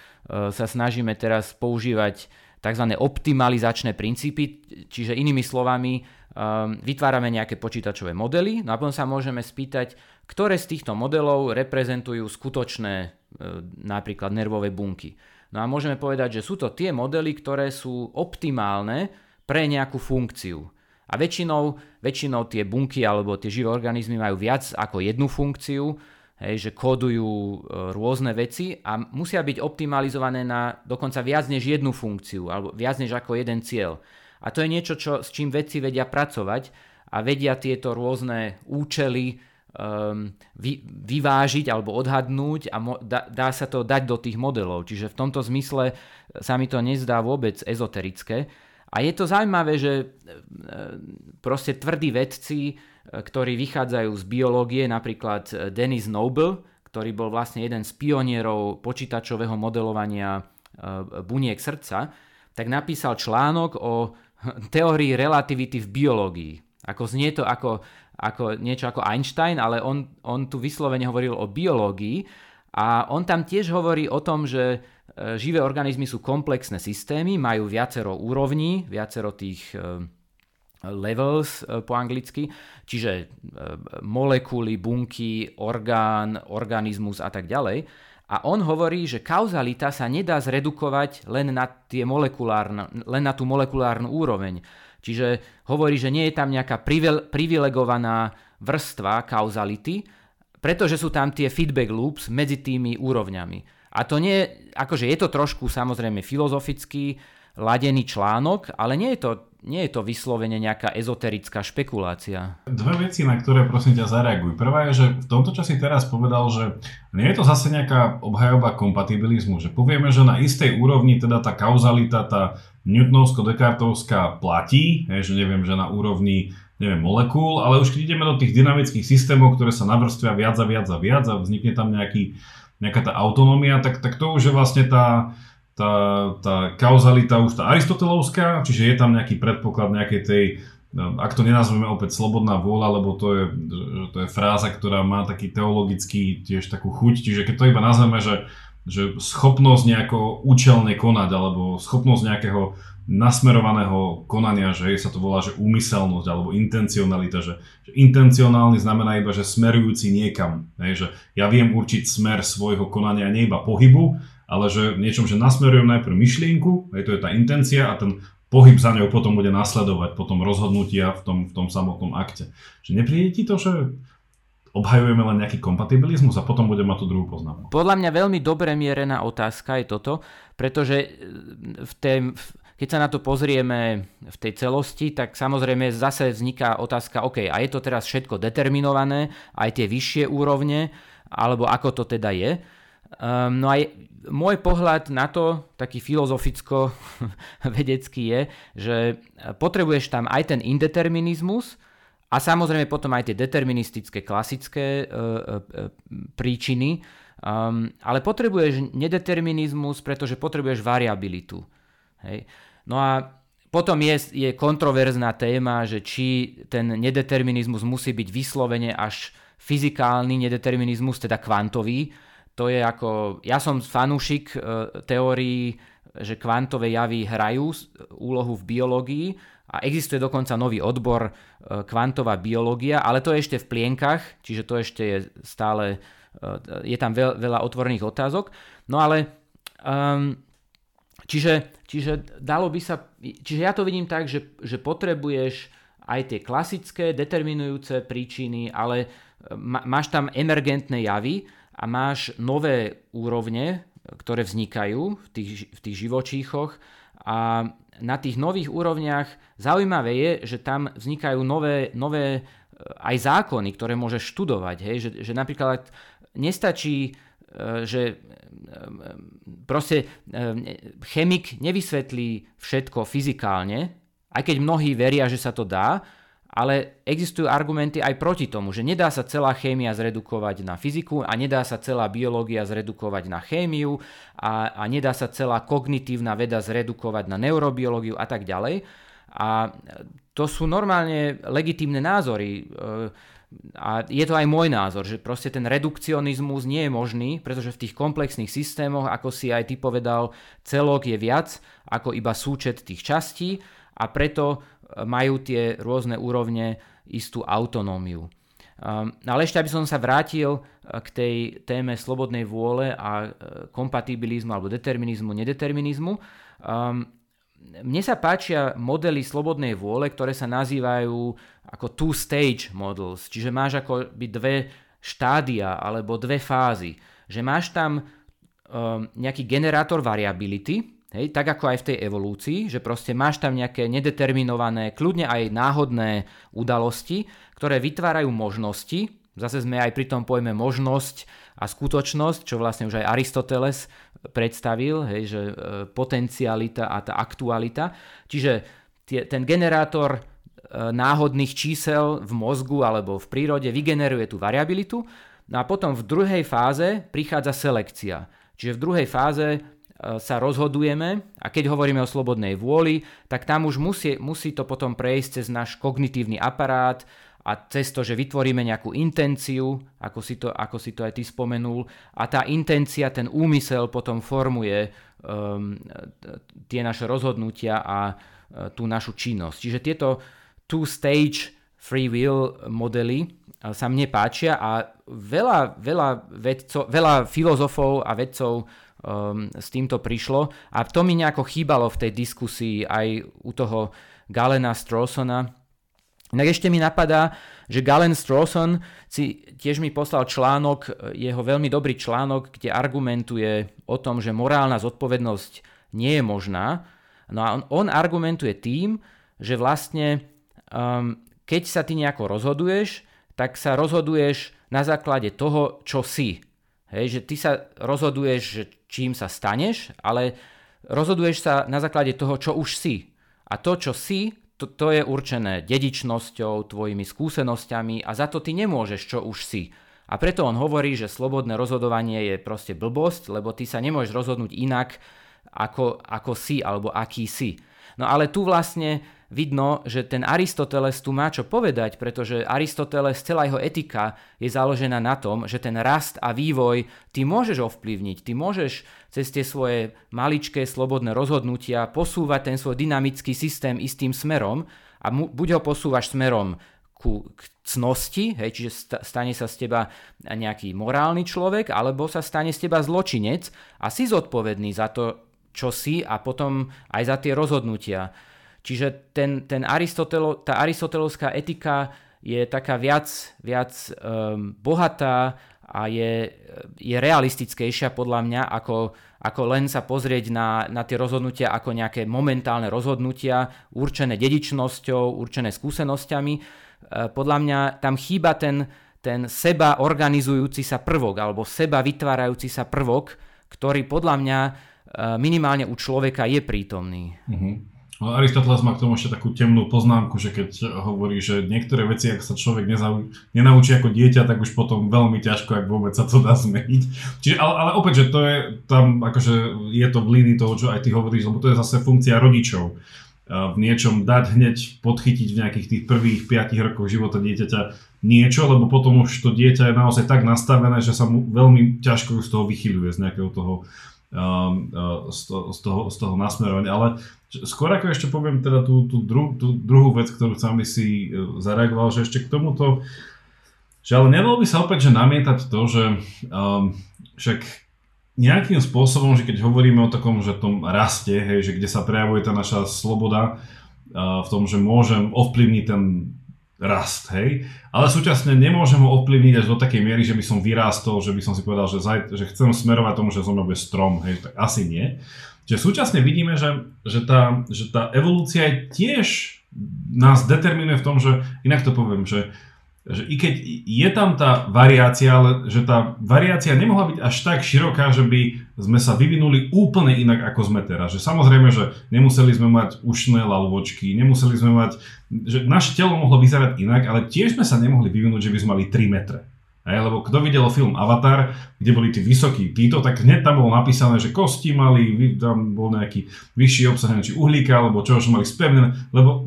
sa snažíme teraz používať tzv. optimalizačné princípy, čiže inými slovami um, vytvárame nejaké počítačové modely no a potom sa môžeme spýtať, ktoré z týchto modelov reprezentujú skutočné uh, napríklad nervové bunky. No a môžeme povedať, že sú to tie modely, ktoré sú optimálne pre nejakú funkciu. A väčšinou, väčšinou tie bunky alebo tie živé organizmy majú viac ako jednu funkciu, hej, že kódujú e, rôzne veci a musia byť optimalizované na dokonca viac než jednu funkciu alebo viac než ako jeden cieľ. A to je niečo, čo, s čím vedci vedia pracovať a vedia tieto rôzne účely um, vy, vyvážiť alebo odhadnúť a mo, dá, dá sa to dať do tých modelov. Čiže v tomto zmysle sa mi to nezdá vôbec ezoterické. A je to zaujímavé, že e, proste tvrdí vedci, e, ktorí vychádzajú z biológie, napríklad e, Dennis Noble, ktorý bol vlastne jeden z pionierov počítačového modelovania buniek srdca, tak napísal článok o teórii relativity v biológii. Ako znie to ako, ako niečo ako Einstein, ale on, on tu vyslovene hovoril o biológii a on tam tiež hovorí o tom, že E, živé organizmy sú komplexné systémy, majú viacero úrovní, viacero tých levels e, po anglicky, čiže molekuly, bunky, orgán, organizmus a tak ďalej. A on hovorí, že kauzalita sa nedá zredukovať len na, tie len na tú molekulárnu úroveň. Čiže hovorí, že nie je tam nejaká privilegovaná vrstva kauzality, pretože sú tam tie feedback loops medzi tými úrovňami. A to nie, akože je to trošku samozrejme filozofický, ladený článok, ale nie je to, nie je to vyslovene nejaká ezoterická špekulácia. Dve veci, na ktoré prosím ťa zareaguj. Prvá je, že v tomto časi teraz povedal, že nie je to zase nejaká obhajoba kompatibilizmu, že povieme, že na istej úrovni teda tá kauzalita, tá newtonovsko-dekartovská platí, že neviem, že na úrovni neviem, molekúl, ale už keď ideme do tých dynamických systémov, ktoré sa navrstvia viac a viac a viac a vznikne tam nejaký, nejaká tá autonómia, tak, tak to už je vlastne tá, tá, tá kauzalita už tá aristotelovská, čiže je tam nejaký predpoklad nejakej tej, no, ak to nenazveme opäť slobodná vôľa, lebo to je, to je fráza, ktorá má taký teologický tiež takú chuť, čiže keď to iba nazveme, že, že schopnosť nejako účelne konať, alebo schopnosť nejakého nasmerovaného konania, že sa to volá, že úmyselnosť alebo intencionalita, že, že intencionálny znamená iba, že smerujúci niekam, hej, že ja viem určiť smer svojho konania nie iba pohybu, ale že v niečom, že nasmerujem najprv myšlienku, aj to je tá intencia a ten pohyb za ňou potom bude nasledovať, potom rozhodnutia v tom, v tom samotnom akte. Že nepríde ti to, že obhajujeme len nejaký kompatibilizmus a potom budeme mať tú druhú poznámku. Podľa mňa veľmi dobre mierená otázka je toto, pretože v tej, keď sa na to pozrieme v tej celosti, tak samozrejme zase vzniká otázka, OK, a je to teraz všetko determinované, aj tie vyššie úrovne, alebo ako to teda je. Um, no aj môj pohľad na to, taký filozoficko-vedecký je, že potrebuješ tam aj ten indeterminizmus a samozrejme potom aj tie deterministické klasické uh, uh, príčiny, um, ale potrebuješ nedeterminizmus, pretože potrebuješ variabilitu. Hej. No a potom je, je kontroverzná téma, že či ten nedeterminizmus musí byť vyslovene až fyzikálny nedeterminizmus, teda kvantový, to je ako, ja som fanúšik e, teórií, že kvantové javy hrajú úlohu v biológii a existuje dokonca nový odbor e, kvantová biológia, ale to je ešte v plienkach, čiže to ešte je stále, e, je tam veľ, veľa otvorených otázok. No ale um, čiže, čiže dalo by sa, čiže ja to vidím tak, že, že potrebuješ aj tie klasické determinujúce príčiny, ale máš tam emergentné javy, a máš nové úrovne, ktoré vznikajú v tých, v tých živočíchoch a na tých nových úrovniach zaujímavé je, že tam vznikajú nové, nové e, aj zákony, ktoré môžeš študovať. Hej? Že, že napríklad nestačí, e, že e, proste chemik nevysvetlí všetko fyzikálne, aj keď mnohí veria, že sa to dá, ale existujú argumenty aj proti tomu, že nedá sa celá chémia zredukovať na fyziku a nedá sa celá biológia zredukovať na chémiu a, a nedá sa celá kognitívna veda zredukovať na neurobiológiu a tak ďalej. A to sú normálne legitímne názory. E, a je to aj môj názor, že proste ten redukcionizmus nie je možný, pretože v tých komplexných systémoch, ako si aj ty povedal, celok je viac ako iba súčet tých častí a preto majú tie rôzne úrovne istú autonómiu. Um, ale ešte, aby som sa vrátil uh, k tej téme slobodnej vôle a uh, kompatibilizmu alebo determinizmu, nedeterminizmu. Um, mne sa páčia modely slobodnej vôle, ktoré sa nazývajú ako two-stage models, čiže máš ako by dve štádia alebo dve fázy. Že máš tam um, nejaký generátor variability, Hej, tak ako aj v tej evolúcii, že proste máš tam nejaké nedeterminované, kľudne aj náhodné udalosti, ktoré vytvárajú možnosti. Zase sme aj pri tom pojme možnosť a skutočnosť, čo vlastne už aj Aristoteles predstavil, hej, že e, potencialita a tá aktualita. Čiže tie, ten generátor e, náhodných čísel v mozgu alebo v prírode vygeneruje tú variabilitu. No a potom v druhej fáze prichádza selekcia. Čiže v druhej fáze sa rozhodujeme a keď hovoríme o slobodnej vôli, tak tam už musí, musí to potom prejsť cez náš kognitívny aparát a cez to, že vytvoríme nejakú intenciu, ako si to, ako si to aj ty spomenul, a tá intencia, ten úmysel potom formuje um, tie naše rozhodnutia a uh, tú našu činnosť. Čiže tieto two-stage free will modely e, sa mne páčia a veľa, veľa, vedco, veľa filozofov a vedcov um, s týmto prišlo a to mi nejako chýbalo v tej diskusii aj u toho Galena Strawsona, Tak ešte mi napadá, že Galen Strawson si tiež mi poslal článok, jeho veľmi dobrý článok, kde argumentuje o tom, že morálna zodpovednosť nie je možná. No a on, on argumentuje tým, že vlastne um, keď sa ty nejako rozhoduješ, tak sa rozhoduješ na základe toho, čo si. Hej, že ty sa rozhoduješ, že čím sa staneš, ale rozhoduješ sa na základe toho, čo už si. A to, čo si, to, to je určené dedičnosťou, tvojimi skúsenosťami a za to ty nemôžeš, čo už si. A preto on hovorí, že slobodné rozhodovanie je proste blbosť, lebo ty sa nemôžeš rozhodnúť inak, ako, ako si alebo aký si. No ale tu vlastne vidno, že ten Aristoteles tu má čo povedať, pretože Aristoteles, celá jeho etika je založená na tom, že ten rast a vývoj ty môžeš ovplyvniť, ty môžeš cez tie svoje maličké slobodné rozhodnutia posúvať ten svoj dynamický systém istým smerom a mu, buď ho posúvaš smerom ku, k cnosti, hej, čiže stane sa z teba nejaký morálny človek, alebo sa stane z teba zločinec a si zodpovedný za to, čo a potom aj za tie rozhodnutia. Čiže ten, ten Aristotelo, tá aristotelovská etika je taká viac, viac um, bohatá a je, je realistickejšia podľa mňa, ako, ako len sa pozrieť na, na tie rozhodnutia ako nejaké momentálne rozhodnutia, určené dedičnosťou, určené skúsenosťami. E, podľa mňa tam chýba ten, ten seba organizujúci sa prvok alebo seba vytvárajúci sa prvok, ktorý podľa mňa minimálne u človeka je prítomný. Uh-huh. Aristoteles má k tomu ešte takú temnú poznámku, že keď hovorí, že niektoré veci, ak sa človek nezau, nenaučí ako dieťa, tak už potom veľmi ťažko, ak vôbec sa to dá zmeniť. Čiže, ale, ale opäť, že to je tam, akože je to v línii toho, čo aj ty hovoríš, lebo to je zase funkcia rodičov. V niečom dať hneď podchytiť v nejakých tých prvých 5 rokov života dieťaťa niečo, lebo potom už to dieťa je naozaj tak nastavené, že sa mu veľmi ťažko z toho vychyluje, z nejakého toho z, toho, z, toho, z toho nasmerovania. Ale skôr ako ešte poviem teda tú, tú, dru, tú druhú vec, ktorú aby si uh, zareagoval, že ešte k tomuto, že ale nedalo by sa opäť že namietať to, že um, však nejakým spôsobom, že keď hovoríme o takom, že tom raste, hej, že kde sa prejavuje tá naša sloboda uh, v tom, že môžem ovplyvniť ten rast, hej. Ale súčasne nemôžem ho ovplyvniť až do takej miery, že by som vyrástol, že by som si povedal, že, zaj, že chcem smerovať tomu, že mňa bude strom, hej, tak asi nie. Čiže súčasne vidíme, že, že, tá, že tá evolúcia tiež nás determinuje v tom, že, inak to poviem, že že i keď je tam tá variácia, ale že tá variácia nemohla byť až tak široká, že by sme sa vyvinuli úplne inak ako sme teraz. Že samozrejme, že nemuseli sme mať ušné lalvočky, nemuseli sme mať, že naše telo mohlo vyzerať inak, ale tiež sme sa nemohli vyvinúť, že by sme mali 3 metre. Hej, lebo kto videl film Avatar, kde boli tí vysokí títo, tak hneď tam bolo napísané, že kosti mali, tam bol nejaký vyšší obsah, či uhlíka, alebo čo, čo mali spevnené, lebo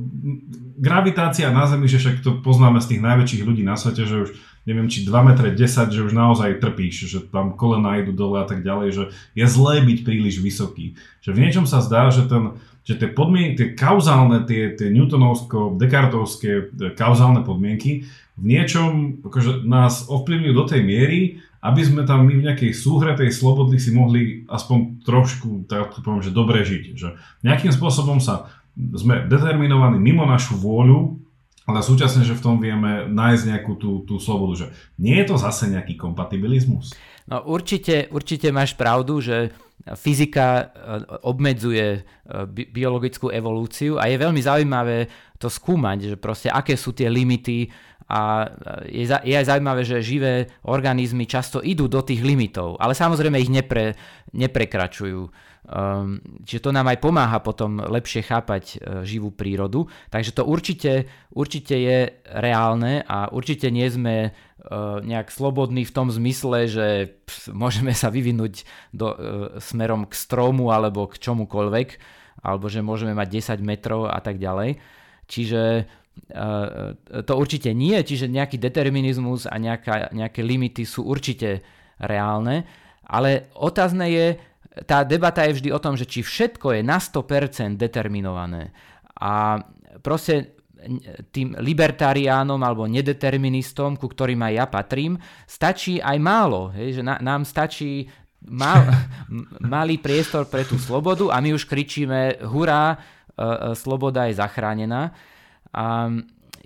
gravitácia na Zemi, že však to poznáme z tých najväčších ľudí na svete, že už neviem, či 2 m 10, že už naozaj trpíš, že tam kolena idú dole a tak ďalej, že je zlé byť príliš vysoký. Že v niečom sa zdá, že, ten, že tie podmienky, tie kauzálne, tie, tie newtonovsko, dekartovské kauzálne podmienky v niečom akože nás ovplyvňujú do tej miery, aby sme tam my v nejakej súhre tej slobody si mohli aspoň trošku, tak poviem, že dobre žiť. Že nejakým spôsobom sa sme determinovaní mimo našu vôľu, ale súčasne, že v tom vieme nájsť nejakú tú, tú slobodu. Že nie je to zase nejaký kompatibilizmus? No určite, určite máš pravdu, že fyzika e, obmedzuje e, bi- biologickú evolúciu a je veľmi zaujímavé to skúmať, že proste aké sú tie limity a je, je aj zaujímavé, že živé organizmy často idú do tých limitov, ale samozrejme ich nepre, neprekračujú. Um, čiže to nám aj pomáha potom lepšie chápať uh, živú prírodu. Takže to určite, určite je reálne a určite nie sme uh, nejak slobodní v tom zmysle, že pf, môžeme sa vyvinúť do, uh, smerom k stromu alebo k čomukoľvek, alebo že môžeme mať 10 metrov a tak ďalej. Čiže to určite nie, čiže nejaký determinizmus a nejaká, nejaké limity sú určite reálne, ale otázne je, tá debata je vždy o tom, že či všetko je na 100% determinované. A proste tým libertariánom alebo nedeterministom, ku ktorým aj ja patrím, stačí aj málo. Hej, že na, nám stačí mal, malý priestor pre tú slobodu a my už kričíme hurá, e, e, sloboda je zachránená. A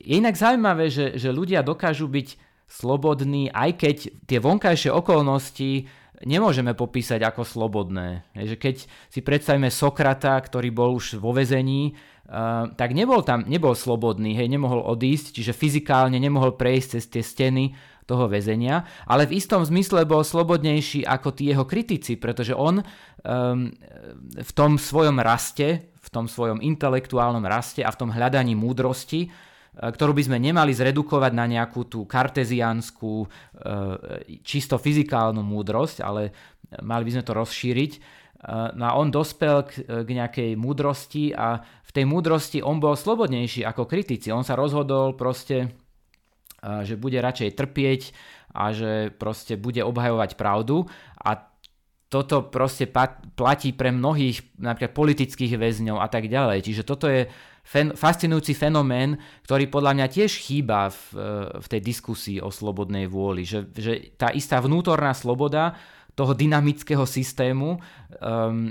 je inak zaujímavé, že, že ľudia dokážu byť slobodní, aj keď tie vonkajšie okolnosti nemôžeme popísať ako slobodné. Keď si predstavíme Sokrata, ktorý bol už vo vezení, uh, tak nebol tam, nebol slobodný, hej, nemohol odísť, čiže fyzikálne nemohol prejsť cez tie steny toho väzenia, ale v istom zmysle bol slobodnejší ako tí jeho kritici, pretože on um, v tom svojom raste, tom svojom intelektuálnom raste a v tom hľadaní múdrosti E, ktorú by sme nemali zredukovať na nejakú tú karteziánsku, e, čisto fyzikálnu múdrosť, ale mali by sme to rozšíriť. E, no a on dospel k, k nejakej múdrosti a v tej múdrosti on bol slobodnejší ako kritici. On sa rozhodol proste, že bude radšej trpieť a že proste bude obhajovať pravdu a toto proste platí pre mnohých napríklad politických väzňov a tak ďalej. Čiže toto je fen, fascinujúci fenomén, ktorý podľa mňa tiež chýba v, v tej diskusii o slobodnej vôli. Že, že tá istá vnútorná sloboda toho dynamického systému, um,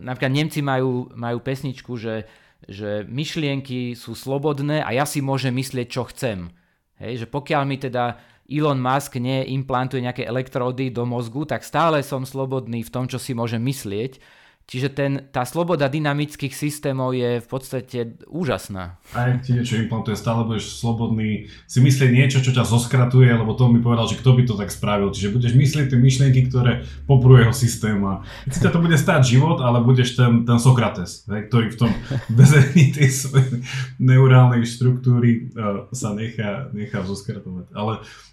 napríklad Nemci majú, majú pesničku, že, že myšlienky sú slobodné a ja si môžem myslieť, čo chcem. Hej, že pokiaľ mi teda Elon Musk neimplantuje nejaké elektródy do mozgu, tak stále som slobodný v tom, čo si môžem myslieť Čiže ten, tá sloboda dynamických systémov je v podstate úžasná. A ak ti niečo implantuje, stále budeš slobodný si myslieť niečo, čo ťa zoskratuje, lebo to mi povedal, že kto by to tak spravil. Čiže budeš myslieť tie myšlienky, ktoré poprú jeho systém a si to bude stáť život, ale budeš ten, ten Sokrates, ktorý v tom bezení tej svojej neurálnej štruktúry uh, sa nechá, nechá zoskratovať. Ale uh,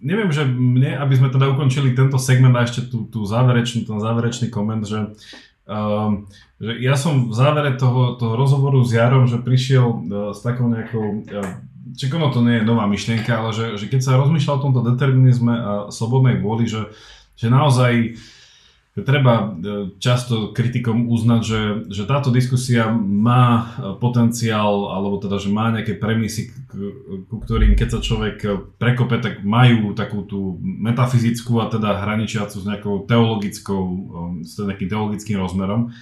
neviem, že mne, aby sme teda ukončili tento segment a ešte tú, tú záverečný, ten záverečný koment, že Um, že ja som v závere toho, toho rozhovoru s Jarom, že prišiel uh, s takou nejakou, uh, či ono to nie je nová myšlienka, ale že, že keď sa rozmýšľal o tomto determinizme a slobodnej vôli, že, že naozaj uh, treba e, často kritikom uznať, že, že táto diskusia má e, potenciál, alebo teda, že má nejaké premisy, ku ktorým keď sa človek prekope, tak majú takú tú metafyzickú a teda hraničiacu s nejakou teologickou, e, s nejakým teologickým rozmerom,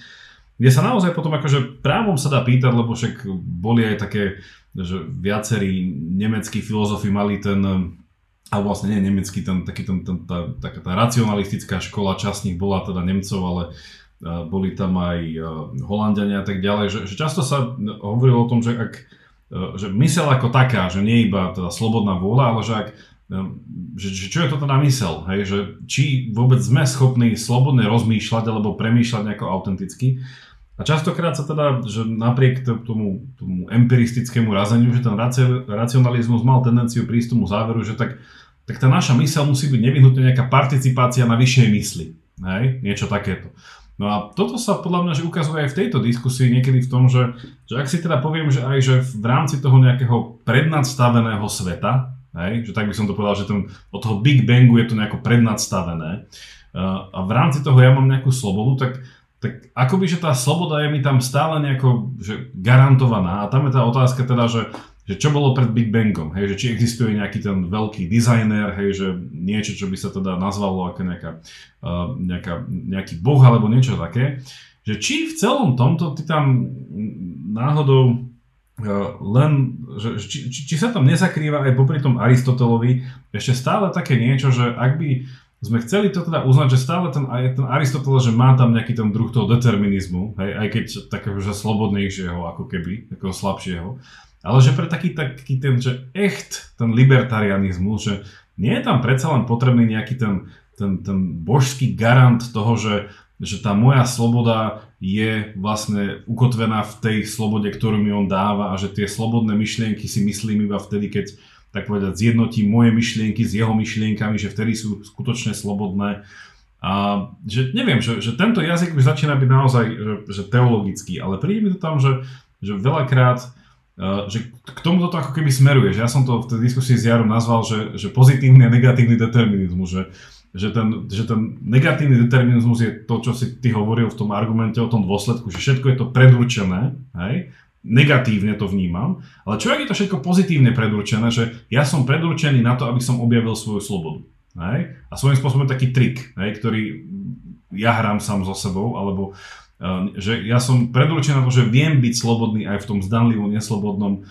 kde sa naozaj potom akože právom sa dá pýtať, lebo však boli aj také, že viacerí nemeckí filozofi mali ten alebo vlastne nie nemecký, ten, taký ten, ten, tá, taká tá racionalistická škola, časť nich bola teda Nemcov, ale uh, boli tam aj uh, Holandiania a tak ďalej, že, že často sa hovorilo o tom, že ak uh, že mysel ako taká, že nie iba teda slobodná vôľa, ale že ak že, že čo je to teda mysel, hej, že či vôbec sme schopní slobodne rozmýšľať alebo premýšľať nejako autenticky. A častokrát sa teda, že napriek tomu, tomu empiristickému razeniu, že ten racionalizmus mal tendenciu prísť tomu záveru, že tak tak tá naša mysel musí byť nevyhnutne nejaká participácia na vyššej mysli. Hej? Niečo takéto. No a toto sa podľa mňa že ukazuje aj v tejto diskusii niekedy v tom, že, že ak si teda poviem, že aj že v rámci toho nejakého prednadstaveného sveta, hej, že tak by som to povedal, že ten, od toho Big Bangu je to nejako prednadstavené uh, a v rámci toho ja mám nejakú slobodu, tak, tak akoby, že tá sloboda je mi tam stále nejako že garantovaná. A tam je tá otázka teda, že že čo bolo pred Big Bangom, hej, že či existuje nejaký ten veľký dizajner, hej, že niečo, čo by sa teda nazvalo ako nejaká, uh, nejaká, nejaký boh alebo niečo také, že či v celom tomto ty tam náhodou uh, len, že, či, či, či sa tam nezakrýva aj popri tom Aristotelovi ešte stále také niečo, že ak by sme chceli to teda uznať, že stále ten, aj ten Aristoteles, že má tam nejaký ten druh toho determinizmu, hej, aj keď takého, že slobodnejšieho ako keby, takého slabšieho, ale že pre taký, taký ten, že echt ten libertarianizmus, že nie je tam predsa len potrebný nejaký ten, ten, ten božský garant toho, že, že tá moja sloboda je vlastne ukotvená v tej slobode, ktorú mi on dáva a že tie slobodné myšlienky si myslím iba vtedy, keď tak povedať zjednotím moje myšlienky s jeho myšlienkami, že vtedy sú skutočne slobodné. A že neviem, že, že tento jazyk už začína byť naozaj že, že teologický, ale príde mi to tam, že, že veľakrát Uh, že k tomuto to ako keby smeruje, že ja som to v tej diskusii s Jarom nazval, že, že pozitívny a negatívny determinizmus, že, že, ten, že ten negatívny determinizmus je to, čo si ty hovoril v tom argumente o tom dôsledku, že všetko je to predurčené, hej, negatívne to vnímam, ale čo je to všetko pozitívne predurčené, že ja som predurčený na to, aby som objavil svoju slobodu. Hej? A svojím spôsobom taký trik, hej, ktorý ja hrám sám so sebou, alebo že ja som predurčený na to, že viem byť slobodný aj v tom zdanlivo neslobodnom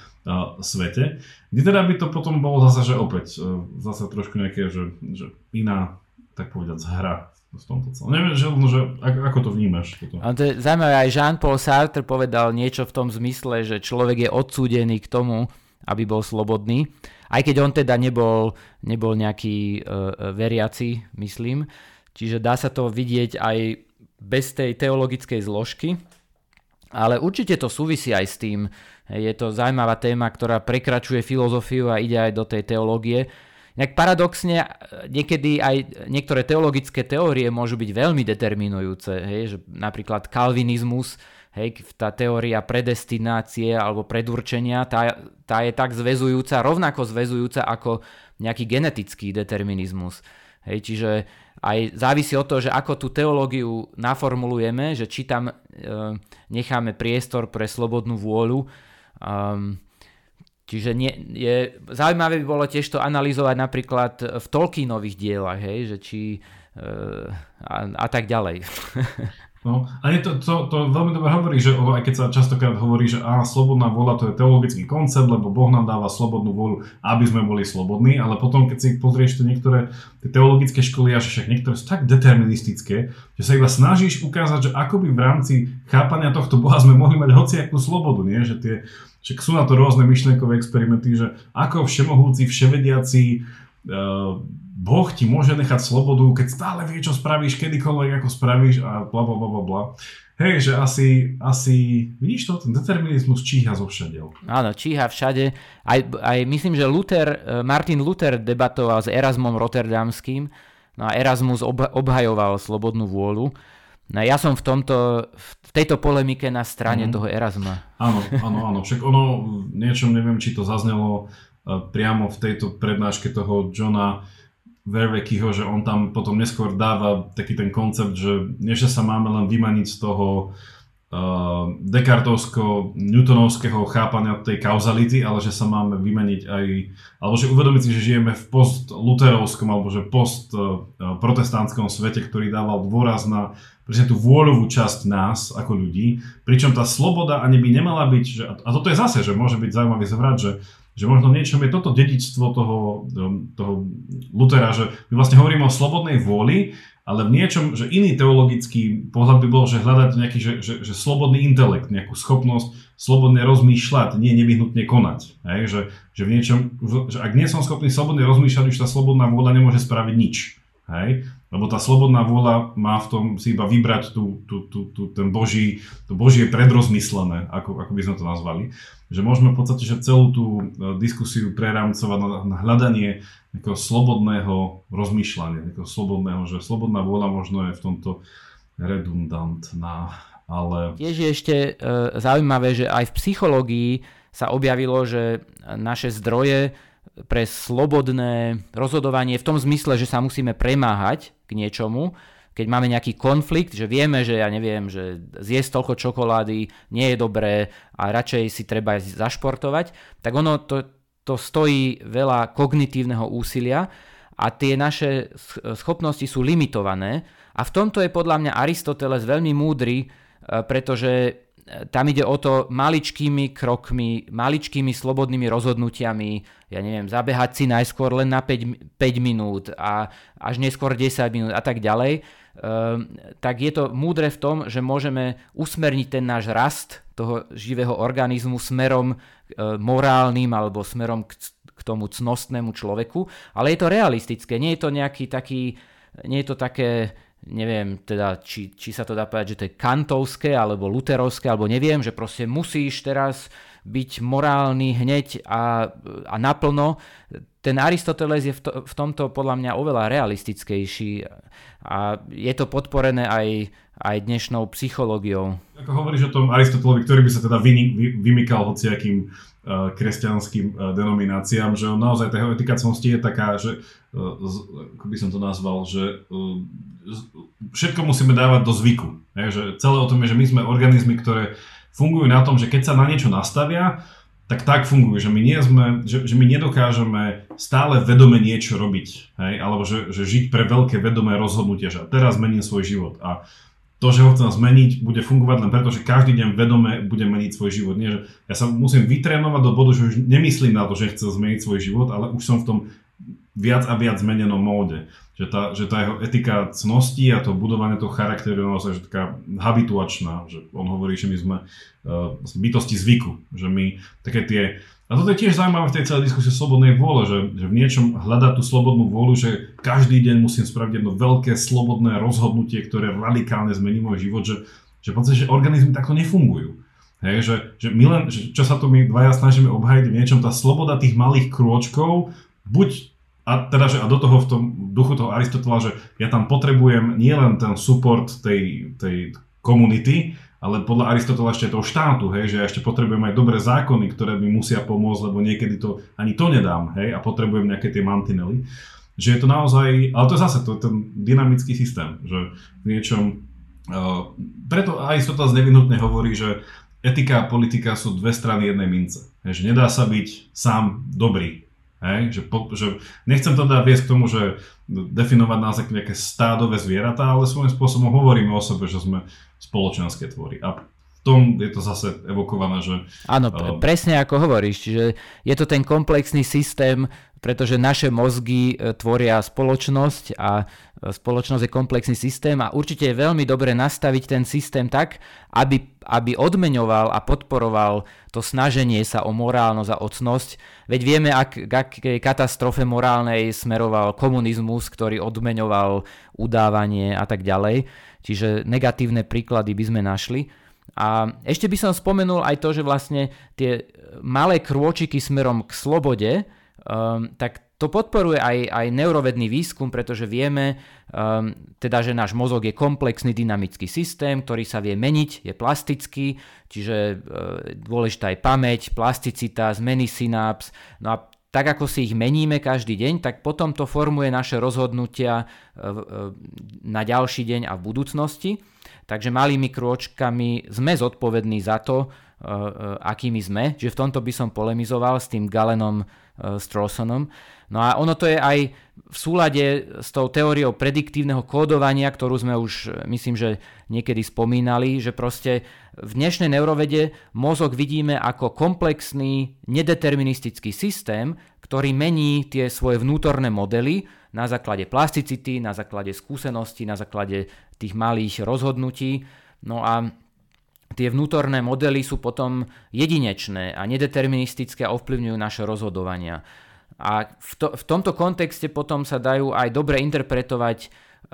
svete, kde teda by to potom bolo zase, že opäť, zase trošku nejaké, že, že iná, tak povedať, hra v tomto celom. Neviem, že, že ako, ako to vnímaš? Toto? Ale to je zaujímavé, aj Jean-Paul Sartre povedal niečo v tom zmysle, že človek je odsúdený k tomu, aby bol slobodný. Aj keď on teda nebol, nebol nejaký uh, veriaci, myslím. Čiže dá sa to vidieť aj bez tej teologickej zložky. Ale určite to súvisí aj s tým. Je to zaujímavá téma, ktorá prekračuje filozofiu a ide aj do tej teológie. Inak paradoxne niekedy aj niektoré teologické teórie môžu byť veľmi determinujúce. Hej, že napríklad kalvinizmus, hej, tá teória predestinácie alebo predurčenia, tá, tá je tak zväzujúca, rovnako zväzujúca ako nejaký genetický determinizmus. Hej, čiže aj závisí od toho, že ako tú teológiu naformulujeme, že či tam e, necháme priestor pre slobodnú vôľu. Um, Čiže nie, je, zaujímavé by bolo tiež to analyzovať napríklad v Tolkienových dielach, hej, že či e, a, a tak ďalej. No, a je to, to, to veľmi dobre hovorí, že aj keď sa častokrát hovorí, že á, slobodná vôľa to je teologický koncept, lebo Boh nám dáva slobodnú vôľu, aby sme boli slobodní, ale potom keď si pozrieš to niektoré tie teologické školy, a však niektoré sú tak deterministické, že sa iba snažíš ukázať, že akoby v rámci chápania tohto Boha sme mohli mať hociakú slobodu, nie? že tie, však sú na to rôzne myšlienkové experimenty, že ako všemohúci, vševediaci, Boh ti môže nechať slobodu, keď stále vie, čo spravíš, kedykoľvek ako spravíš a bla bla bla bla bla. Hej, že asi, asi, vidíš to, ten determinizmus číha zo všade. Áno, číha všade. Aj, aj myslím, že Luther, eh, Martin Luther debatoval s Erasmom Rotterdamským, no a Erasmus ob, obhajoval slobodnú vôľu. No ja som v, tomto, v tejto polemike na strane mm. toho Erasma. Áno, áno, áno. Však ono, niečom neviem, či to zaznelo eh, priamo v tejto prednáške toho Johna Vervekyho, že on tam potom neskôr dáva taký ten koncept, že nie že sa máme len vymaniť z toho uh, Dekartovsko-Newtonovského chápania tej kauzality, ale že sa máme vymeniť aj, alebo že uvedomiť si, že žijeme v post-luterovskom alebo že post-protestantskom svete, ktorý dával dôraz na presne tú vôľovú časť nás ako ľudí, pričom tá sloboda ani by nemala byť, že, a toto je zase, že môže byť zaujímavý zvrať, že že možno niečom je toto dedičstvo toho, toho Lutera, že my vlastne hovoríme o slobodnej vôli, ale v niečom, že iný teologický pohľad by bol, že hľadať nejaký, že, že, že slobodný intelekt, nejakú schopnosť slobodne rozmýšľať, nie nevyhnutne konať. Hej? Že, že, v niečom, že ak nie som schopný slobodne rozmýšľať, už tá slobodná vôľa nemôže spraviť nič. Hej? Lebo tá slobodná vôľa má v tom si iba vybrať tú, tú, tú, tú, ten boží, to božie predrozmyslené, ako, ako by sme to nazvali. Že môžeme v podstate že celú tú e, diskusiu prerámcovať na, na hľadanie nejakého slobodného rozmýšľania, nejakého slobodného, že slobodná vôľa možno je v tomto redundantná, ale... Tiež je ešte e, zaujímavé, že aj v psychológii sa objavilo, že naše zdroje pre slobodné rozhodovanie v tom zmysle, že sa musíme premáhať k niečomu, keď máme nejaký konflikt, že vieme, že ja neviem, že zjesť toľko čokolády nie je dobré a radšej si treba zašportovať, tak ono to, to stojí veľa kognitívneho úsilia a tie naše schopnosti sú limitované. A v tomto je podľa mňa Aristoteles veľmi múdry, e, pretože tam ide o to maličkými krokmi, maličkými slobodnými rozhodnutiami, ja neviem, zabehať si najskôr len na 5, 5 minút a až neskôr 10 minút a tak ďalej, tak je to múdre v tom, že môžeme usmerniť ten náš rast toho živého organizmu smerom uh, morálnym alebo smerom k tomu cnostnému človeku, ale je to realistické, nie je to nejaký taký, nie je to také neviem teda, či, či sa to dá povedať, že to je kantovské alebo luterovské, alebo neviem, že proste musíš teraz byť morálny hneď a, a naplno. Ten Aristoteles je v, to, v tomto podľa mňa oveľa realistickejší a je to podporené aj, aj dnešnou psychológiou. Ako hovoríš o tom Aristotelovi, ktorý by sa teda vy, vy, vymykal hociakým uh, kresťanským uh, denomináciám, že on naozaj tá jeho etika je taká, že uh, ako by som to nazval, že uh, všetko musíme dávať do zvyku. Je, že celé o tom je, že my sme organizmy, ktoré fungujú na tom, že keď sa na niečo nastavia, tak tak fungujú, že my, nie sme, že, že my nedokážeme stále vedome niečo robiť, hej? alebo že, že žiť pre veľké vedomé rozhodnutie, že teraz mením svoj život. A to, že ho chcem zmeniť, bude fungovať len preto, že každý deň vedome bude meniť svoj život. Nie, že ja sa musím vytrénovať do bodu, že už nemyslím na to, že chcem zmeniť svoj život, ale už som v tom viac a viac zmenenom móde. Že tá, že tá jeho etika cnosti a to budovanie toho charakteru je naozaj taká habituačná. Že on hovorí, že my sme uh, bytosti zvyku. Že my také tie a toto je tiež zaujímavé v tej celej diskusie slobodnej vôle, že, že v niečom hľadá tú slobodnú vôľu, že každý deň musím spraviť jedno veľké slobodné rozhodnutie, ktoré radikálne zmení môj život, že, že v podstate, že organizmy takto nefungujú. Hej, že, že my len, že čo sa tu my dvaja snažíme obhajiť v niečom, tá sloboda tých malých krôčkov, buď a teda, že a do toho v tom duchu toho Aristotela, že ja tam potrebujem nielen ten support tej, tej komunity, ale podľa Aristotela ešte toho štátu, hej, že ja ešte potrebujem aj dobré zákony, ktoré mi musia pomôcť, lebo niekedy to ani to nedám, hej, a potrebujem nejaké tie mantinely. Že je to naozaj, ale to je zase to je ten dynamický systém, že v niečom, uh, preto Aristoteles nevinutne hovorí, že etika a politika sú dve strany jednej mince. Hej, že nedá sa byť sám dobrý, Hej? Že, po, že nechcem to dať viesť k tomu, že definovať nás ako nejaké stádové zvieratá, ale svojím spôsobom hovoríme o sebe, že sme spoločenské tvory. A v tom je to zase evokované, že... Áno, uh, presne ako hovoríš, čiže je to ten komplexný systém, pretože naše mozgy e, tvoria spoločnosť a spoločnosť je komplexný systém a určite je veľmi dobre nastaviť ten systém tak, aby, aby odmeňoval a podporoval to snaženie sa o morálnosť a ocnosť. Veď vieme, ak, k akej katastrofe morálnej smeroval komunizmus, ktorý odmeňoval udávanie a tak ďalej. Čiže negatívne príklady by sme našli. A ešte by som spomenul aj to, že vlastne tie malé krôčiky smerom k slobode, um, tak to podporuje aj, aj neurovedný výskum, pretože vieme, um, teda, že náš mozog je komplexný dynamický systém, ktorý sa vie meniť, je plastický, čiže uh, dôležitá je pamäť, plasticita, zmeny synaps. No a tak ako si ich meníme každý deň, tak potom to formuje naše rozhodnutia uh, uh, na ďalší deň a v budúcnosti. Takže malými krôčkami sme zodpovední za to, uh, akými sme. Čiže v tomto by som polemizoval s tým Galenom Strawsonom. No a ono to je aj v súlade s tou teóriou prediktívneho kódovania, ktorú sme už, myslím, že niekedy spomínali, že proste v dnešnej neurovede mozog vidíme ako komplexný, nedeterministický systém, ktorý mení tie svoje vnútorné modely na základe plasticity, na základe skúseností, na základe tých malých rozhodnutí. No a tie vnútorné modely sú potom jedinečné a nedeterministické a ovplyvňujú naše rozhodovania. A v, to, v tomto kontexte potom sa dajú aj dobre interpretovať e,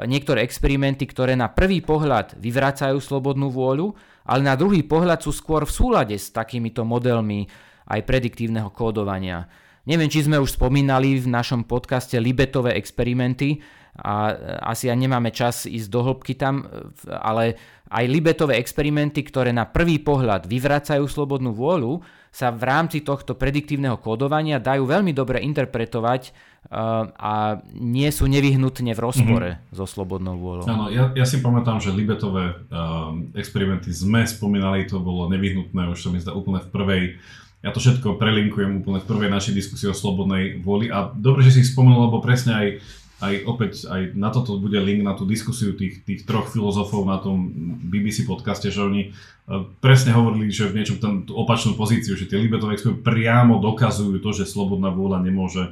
niektoré experimenty, ktoré na prvý pohľad vyvracajú slobodnú vôľu, ale na druhý pohľad sú skôr v súlade s takýmito modelmi aj prediktívneho kódovania. Neviem, či sme už spomínali v našom podcaste Libetové experimenty a e, asi ja nemáme čas ísť do hĺbky tam, e, ale aj Libetové experimenty, ktoré na prvý pohľad vyvracajú slobodnú vôľu, sa v rámci tohto prediktívneho kódovania dajú veľmi dobre interpretovať uh, a nie sú nevyhnutne v rozpore mm-hmm. so slobodnou vôľou. Áno, ja, ja si pamätám, že Libetové uh, experimenty sme spomínali, to bolo nevyhnutné, už som mi zdá úplne v prvej ja to všetko prelinkujem úplne v prvej našej diskusii o slobodnej vôli a dobre, že si spomenul, lebo presne aj aj opäť aj na toto bude link na tú diskusiu tých, tých troch filozofov na tom BBC podcaste, že oni e, presne hovorili, že v niečom tam tú opačnú pozíciu, že tie experimenty priamo dokazujú to, že slobodná vôľa nemôže e,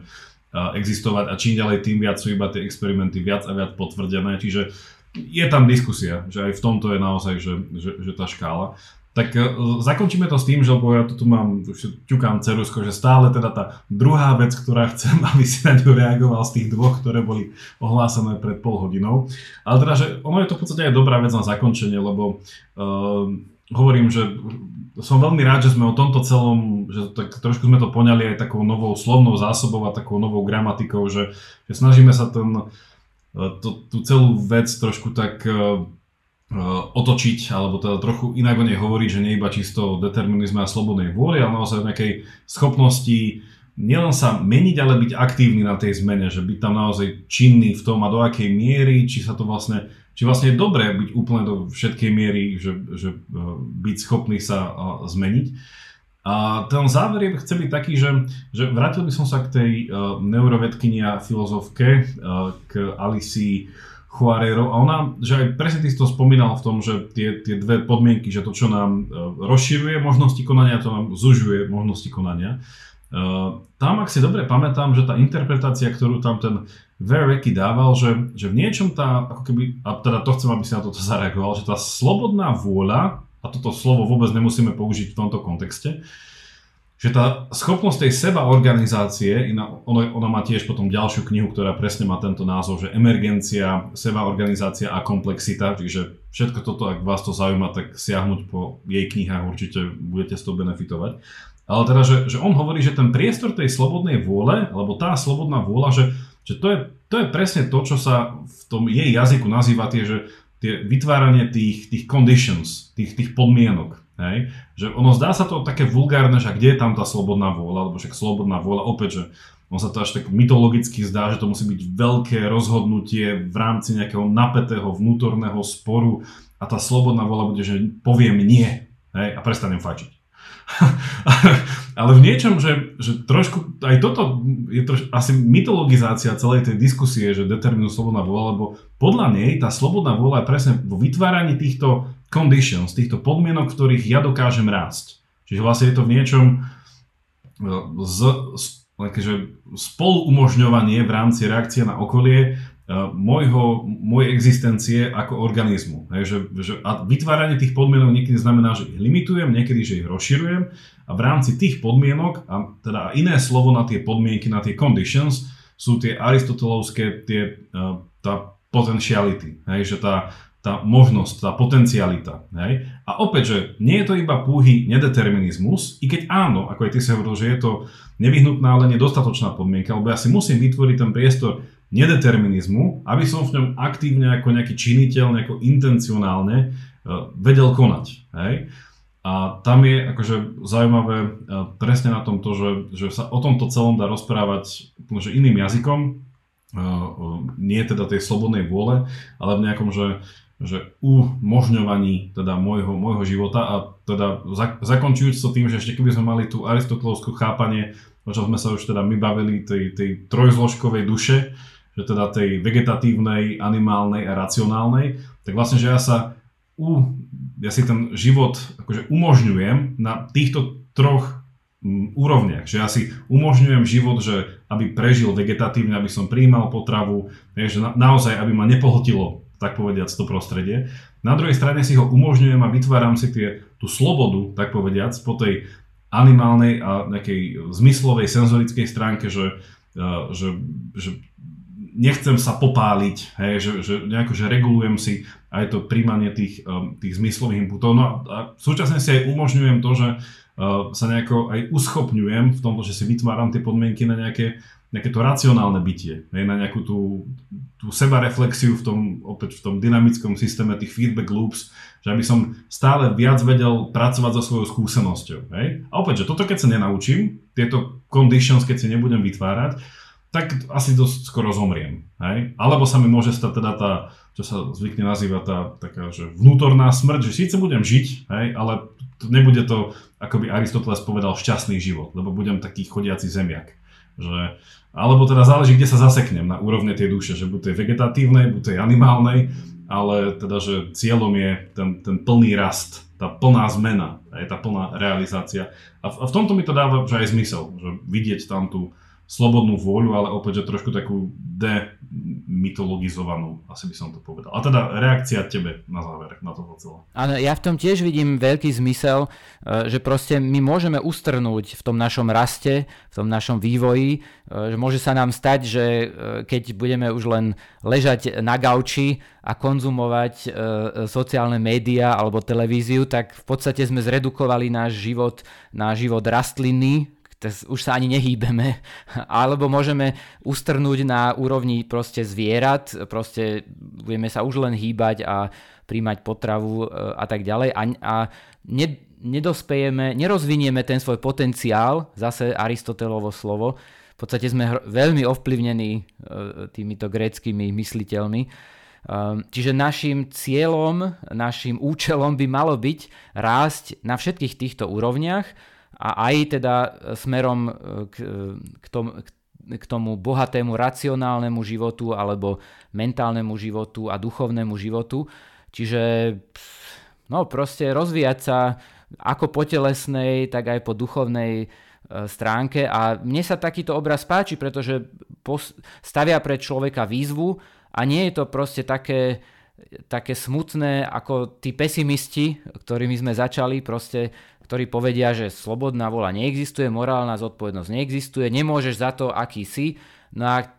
existovať a čím ďalej tým viac sú iba tie experimenty viac a viac potvrdené, čiže je tam diskusia, že aj v tomto je naozaj, že, že, že tá škála. Tak uh, zakončíme to s tým, že lebo ja tu mám, už ťukám cerusko, že stále teda tá druhá vec, ktorá chcem, aby si na ňu reagoval z tých dvoch, ktoré boli ohlásené pred pol hodinou. Ale teda, že ono je to v podstate aj dobrá vec na zakončenie, lebo uh, hovorím, že som veľmi rád, že sme o tomto celom, že tak trošku sme to poňali aj takou novou slovnou zásobou a takou novou gramatikou, že, že snažíme sa ten, to, tú celú vec trošku tak Eh, otočiť, alebo teda trochu inak o nej hovoriť, že nie iba čisto o determinizme a slobodnej vôli, ale naozaj o nejakej schopnosti nielen sa meniť, ale byť aktívny na tej zmene, že byť tam naozaj činný v tom a do akej miery, či sa to vlastne, či vlastne je dobré byť úplne do všetkej miery, že, že eh, byť schopný sa eh, zmeniť. A ten záver je, chce byť taký, že, že vrátil by som sa k tej neurovedkyni a filozofke, k Alici Chuarero a ona, že aj presne ty to spomínal v tom, že tie, tie dve podmienky, že to, čo nám rozširuje možnosti konania, to nám zužuje možnosti konania. Uh, tam, ak si dobre pamätám, že tá interpretácia, ktorú tam ten Vereky dával, že, že v niečom tá, ako keby, a teda to chcem, aby si na toto zareagoval, že tá slobodná vôľa, a toto slovo vôbec nemusíme použiť v tomto kontexte, že tá schopnosť tej seba organizácie, ona, ona má tiež potom ďalšiu knihu, ktorá presne má tento názov, že emergencia, seba organizácia a komplexita, čiže všetko toto, ak vás to zaujíma, tak siahnuť po jej knihách určite budete z toho benefitovať. Ale teda, že, že on hovorí, že ten priestor tej slobodnej vôle, alebo tá slobodná vôľa, že, že to, je, to je presne to, čo sa v tom jej jazyku nazýva tie, že tie vytváranie tých, tých conditions, tých, tých podmienok. Hej? Že ono zdá sa to také vulgárne, že kde je tam tá slobodná vôľa, alebo však slobodná vôľa, opäť, že on sa to až tak mytologicky zdá, že to musí byť veľké rozhodnutie v rámci nejakého napätého vnútorného sporu a tá slobodná vôľa bude, že poviem nie hej? a prestanem fačiť. Ale v niečom, že, že trošku, aj toto je troš, asi mytologizácia celej tej diskusie, že determinuje slobodná vôľa, lebo podľa nej tá slobodná vôľa je presne vo vytváraní týchto conditions, týchto podmienok, v ktorých ja dokážem rásť. Čiže vlastne je to v niečom e, z, z, že spoluumožňovanie v rámci reakcie na okolie môjho, mojej existencie ako organizmu. Hej, že, že, a vytváranie tých podmienok niekedy znamená, že ich limitujem, niekedy, že ich rozširujem a v rámci tých podmienok, a teda iné slovo na tie podmienky, na tie conditions, sú tie aristotelovské, tie, tá potentiality, hej, že tá, tá možnosť, tá potencialita. Hej? A opäť, že nie je to iba púhy nedeterminizmus, i keď áno, ako aj ty si hovoril, že je to nevyhnutná, ale nedostatočná podmienka, lebo ja si musím vytvoriť ten priestor nedeterminizmu, aby som v ňom aktívne ako nejaký činiteľ, nejako intencionálne e, vedel konať. Hej? A tam je akože zaujímavé e, presne na tom to, že, že sa o tomto celom dá rozprávať že iným jazykom, e, nie teda tej slobodnej vôle, ale v nejakom, že, že umožňovaní teda môjho, môjho života a teda zakončujúc to tým, že ešte keby sme mali tú aristotelovskú chápanie, o čom sme sa už teda my bavili, tej, tej trojzložkovej duše, že teda tej vegetatívnej, animálnej a racionálnej, tak vlastne, že ja sa u, ja si ten život akože umožňujem na týchto troch m, úrovniach. Že ja si umožňujem život, že aby prežil vegetatívne, aby som príjmal potravu, že na, naozaj, aby ma nepohltilo, tak povediať, to prostredie. Na druhej strane si ho umožňujem a vytváram si tie, tú slobodu, tak povediac, po tej animálnej a nejakej zmyslovej, senzorickej stránke, že, že, že nechcem sa popáliť, hej, že, že nejako, že regulujem si aj to príjmanie tých, um, tých zmyslových inputov. No a súčasne si aj umožňujem to, že uh, sa nejako aj uschopňujem v tomto, že si vytváram tie podmienky na nejaké, nejaké to racionálne bytie, hej, na nejakú tú, tú sebareflexiu v tom, opäť v tom dynamickom systéme tých feedback loops, že aby som stále viac vedel pracovať so svojou skúsenosťou. Hej. A opäť, že toto keď sa nenaučím, tieto conditions, keď si nebudem vytvárať, tak asi dosť skoro zomriem. Hej? Alebo sa mi môže stať teda tá, čo sa zvykne nazývať tá taká, že vnútorná smrť, že síce budem žiť, hej, ale to, nebude to, ako by Aristoteles povedal, šťastný život, lebo budem taký chodiaci zemiak. Že, alebo teda záleží, kde sa zaseknem na úrovne tej duše, že buď tej vegetatívnej, buď tej animálnej, ale teda, že cieľom je ten, ten plný rast, tá plná zmena, aj tá plná realizácia. A v, a v tomto mi to dáva že aj zmysel, že vidieť tam tú, slobodnú vôľu, ale opäť, že trošku takú demytologizovanú, asi by som to povedal. A teda reakcia tebe na záver na toto celé. Áno, ja v tom tiež vidím veľký zmysel, e, že proste my môžeme ustrnúť v tom našom raste, v tom našom vývoji, e, že môže sa nám stať, že e, keď budeme už len ležať na gauči a konzumovať sociálne médiá alebo televíziu, tak v podstate sme zredukovali náš život na život rastlinný, už sa ani nehýbeme, alebo môžeme ustrnúť na úrovni proste zvierat, proste budeme sa už len hýbať a príjmať potravu e, a tak ďalej. A, a ne, nedospejeme, nerozvinieme ten svoj potenciál, zase Aristotelovo slovo, v podstate sme veľmi ovplyvnení e, týmito gréckými mysliteľmi. E, čiže našim cieľom, našim účelom by malo byť rásť na všetkých týchto úrovniach a aj teda smerom e, k, e, k, tom, k tomu bohatému racionálnemu životu alebo mentálnemu životu a duchovnému životu. Čiže no proste rozvíjať sa ako po telesnej, tak aj po duchovnej E, stránke a mne sa takýto obraz páči, pretože stavia pre človeka výzvu a nie je to proste také, také smutné ako tí pesimisti, ktorými sme začali, proste, ktorí povedia, že slobodná vola neexistuje, morálna zodpovednosť neexistuje, nemôžeš za to, aký si. No a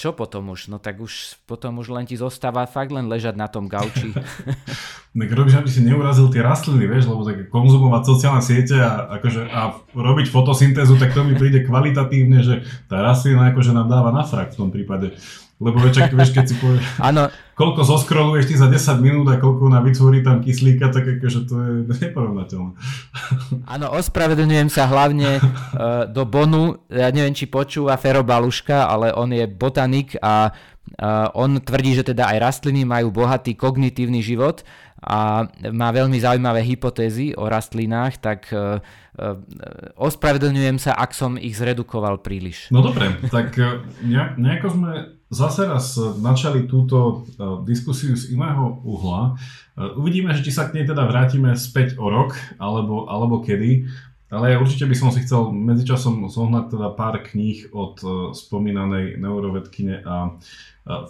čo potom už? No tak už potom už len ti zostáva fakt len ležať na tom gauči. tak robíš, aby si neurazil tie rastliny, vieš, lebo tak konzumovať sociálne siete a, akože, a robiť fotosyntézu, tak to mi príde kvalitatívne, že tá rastlina akože nám dáva na frak v tom prípade. Lebo večer, vieš, keď si povieš, ano. koľko zoskroluješ ty za 10 minút a koľko na vytvorí tam kyslíka, tak akože to je neporovnateľné. Áno, ospravedlňujem sa hlavne uh, do Bonu, ja neviem, či počúva Fero Baluška, ale on je botanik a uh, on tvrdí, že teda aj rastliny majú bohatý kognitívny život a má veľmi zaujímavé hypotézy o rastlinách, tak uh, ospravedlňujem sa, ak som ich zredukoval príliš. No dobre, tak nejako sme zase raz načali túto e, diskusiu z iného uhla. E, uvidíme, že či sa k nej teda vrátime späť o rok, alebo, alebo kedy. Ale určite by som si chcel medzičasom zohnať teda pár kníh od uh, spomínanej neurovedkyne a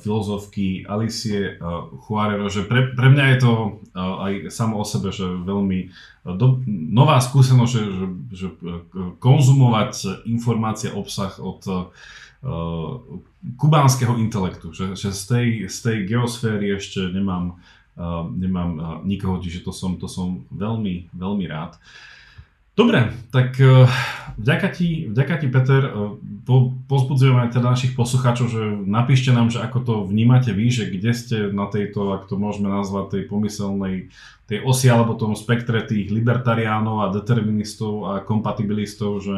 filozofky Alicie Juarero, že pre, pre mňa je to aj samo o sebe, že veľmi do, nová skúsenosť, že, že, že konzumovať informácie, obsah od kubánskeho intelektu, že, že z, tej, z tej geosféry ešte nemám, uh, nemám uh, nikoho, čiže to som, to som veľmi, veľmi rád. Dobre, tak vďaka ti, vďaka ti Peter, po, pozbudzujem aj teda našich poslucháčov, že napíšte nám, že ako to vnímate vy, že kde ste na tejto, ak to môžeme nazvať, tej pomyselnej tej osi alebo tom spektre tých libertariánov a deterministov a kompatibilistov, že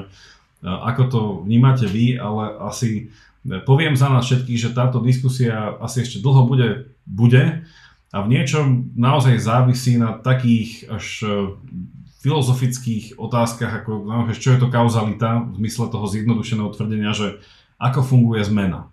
ako to vnímate vy, ale asi Poviem za nás všetkých, že táto diskusia asi ešte dlho bude, bude a v niečom naozaj závisí na takých až e, filozofických otázkach, ako čo je to kauzalita v zmysle toho zjednodušeného tvrdenia, že ako funguje zmena.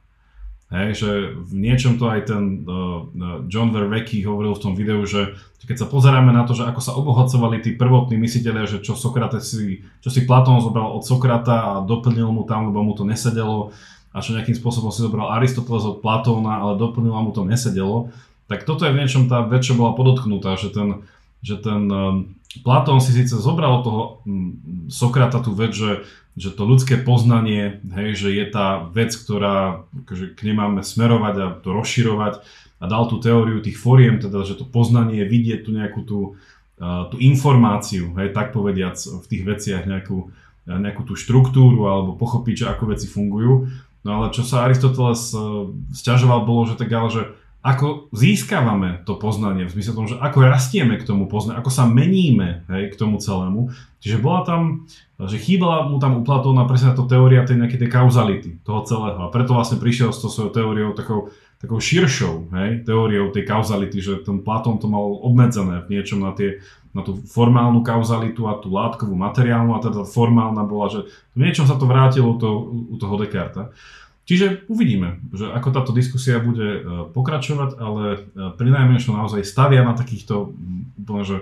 Hej, že v niečom to aj ten uh, John Verwecki hovoril v tom videu, že keď sa pozeráme na to, že ako sa obohacovali tí prvotní mysliteľia, že čo Sokrates si, čo si Platón zobral od Sokrata a doplnil mu tam, lebo mu to nesedelo, a čo nejakým spôsobom si zobral Aristoteles od Platóna, ale doplnil a mu to nesedelo, tak toto je v niečom tá čo bola podotknutá, že ten, že ten um, Platón si síce zobral toho um, Sokrata tú vec, že, že to ľudské poznanie, hej, že je tá vec, ktorá akože k nej máme smerovať a to rozširovať a dal tú teóriu tých foriem, teda, že to poznanie vidieť tu nejakú tú, uh, tú informáciu, hej, tak povediac v tých veciach nejakú, nejakú tú štruktúru alebo pochopiť, že ako veci fungujú. No ale čo sa Aristoteles uh, sťažoval bolo, že tak ale, že ako získavame to poznanie, v zmysle tom, že ako rastieme k tomu poznaniu, ako sa meníme hej, k tomu celému. Čiže bola tam, že chýbala mu tam u Platóna presne to teória tej nejakej tej kauzality toho celého. A preto vlastne prišiel s tou svojou teóriou takou, takou širšou hej, teóriou tej kauzality, že ten Platón to mal obmedzené v niečom na tie na tú formálnu kauzalitu a tú látkovú materiálnu a teda formálna bola, že v niečom sa to vrátilo to, u toho Descartes. Čiže uvidíme, že ako táto diskusia bude e, pokračovať, ale e, pri najmenšom naozaj stavia na takýchto úplne, že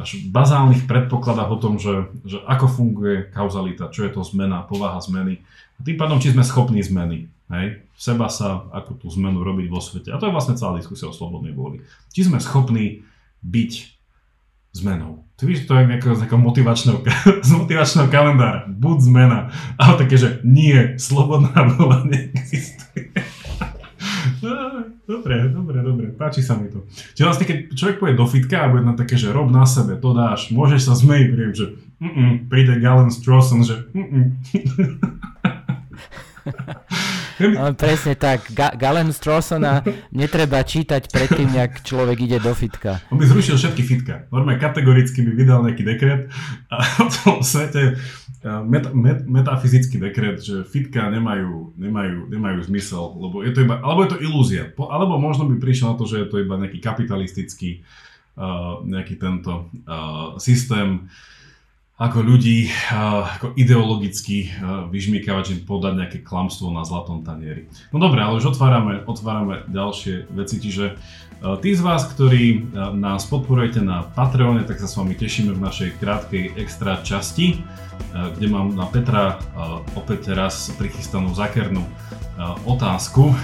až bazálnych predpokladách o tom, že, že ako funguje kauzalita, čo je to zmena, povaha zmeny. A tým pádom, či sme schopní zmeny. Hej? Seba sa, ako tú zmenu robiť vo svete. A to je vlastne celá diskusia o slobodnej vôli. Či sme schopní byť zmenou. Ty víš, to je nejakého, z motivačného, z motivačného kalendára. Buď zmena. Ale také, že nie, slobodná vola neexistuje. Dobre, dobre, dobre, páči sa mi to. Čiže vlastne, keď človek pôjde do fitka a bude na také, že rob na sebe, to dáš, môžeš sa zmejiť, príjem, že príde Galen Strawson, že presne tak. Ga- Galen Strawsona netreba čítať predtým, jak človek ide do fitka. On by zrušil všetky fitka. Normálne kategoricky by vydal nejaký dekret a v tom svete met, met, metafyzický dekret, že fitka nemajú, nemajú, nemajú zmysel, lebo je to iba, alebo je to ilúzia. Po, alebo možno by prišiel na to, že je to iba nejaký kapitalistický uh, nejaký tento uh, systém ako ľudí, ako ideologicky vyžmýkavať, že podať nejaké klamstvo na zlatom tanieri. No dobre, ale už otvárame, otvárame ďalšie veci, čiže tí z vás, ktorí nás podporujete na Patreone, tak sa s vami tešíme v našej krátkej extra časti, kde mám na Petra opäť raz prichystanú zakernú otázku.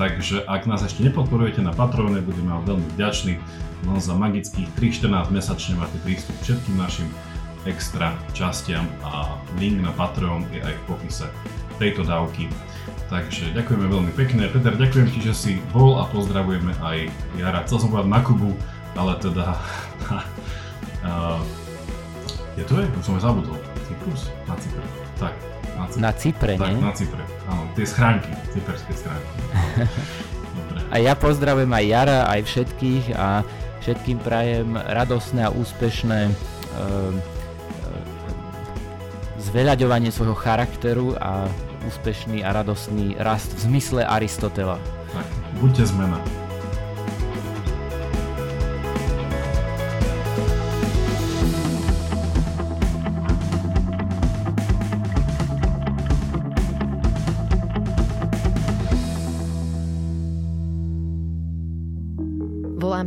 Takže ak nás ešte nepodporujete na Patreone, budeme vám veľmi vďační. No za magických 3-14 mesačne máte prístup k všetkým našim extra častiam a link na Patreon je aj v popise tejto dávky. Takže ďakujeme veľmi pekne. Peter, ďakujem ti, že si bol a pozdravujeme aj Jara. Chcel som povedať na Kubu, ale teda... uh, je to je? Už som zabudol. Cyprus? Na Cypre. Tak, na Cypre. Na Cypre, tak, nie? na Cypre. Áno, tie schránky, cyperské schránky. Dobre. A ja pozdravujem aj Jara, aj všetkých a všetkým prajem radosné a úspešné uh, zveľaďovanie svojho charakteru a úspešný a radostný rast v zmysle Aristotela. Tak, buďte zmena.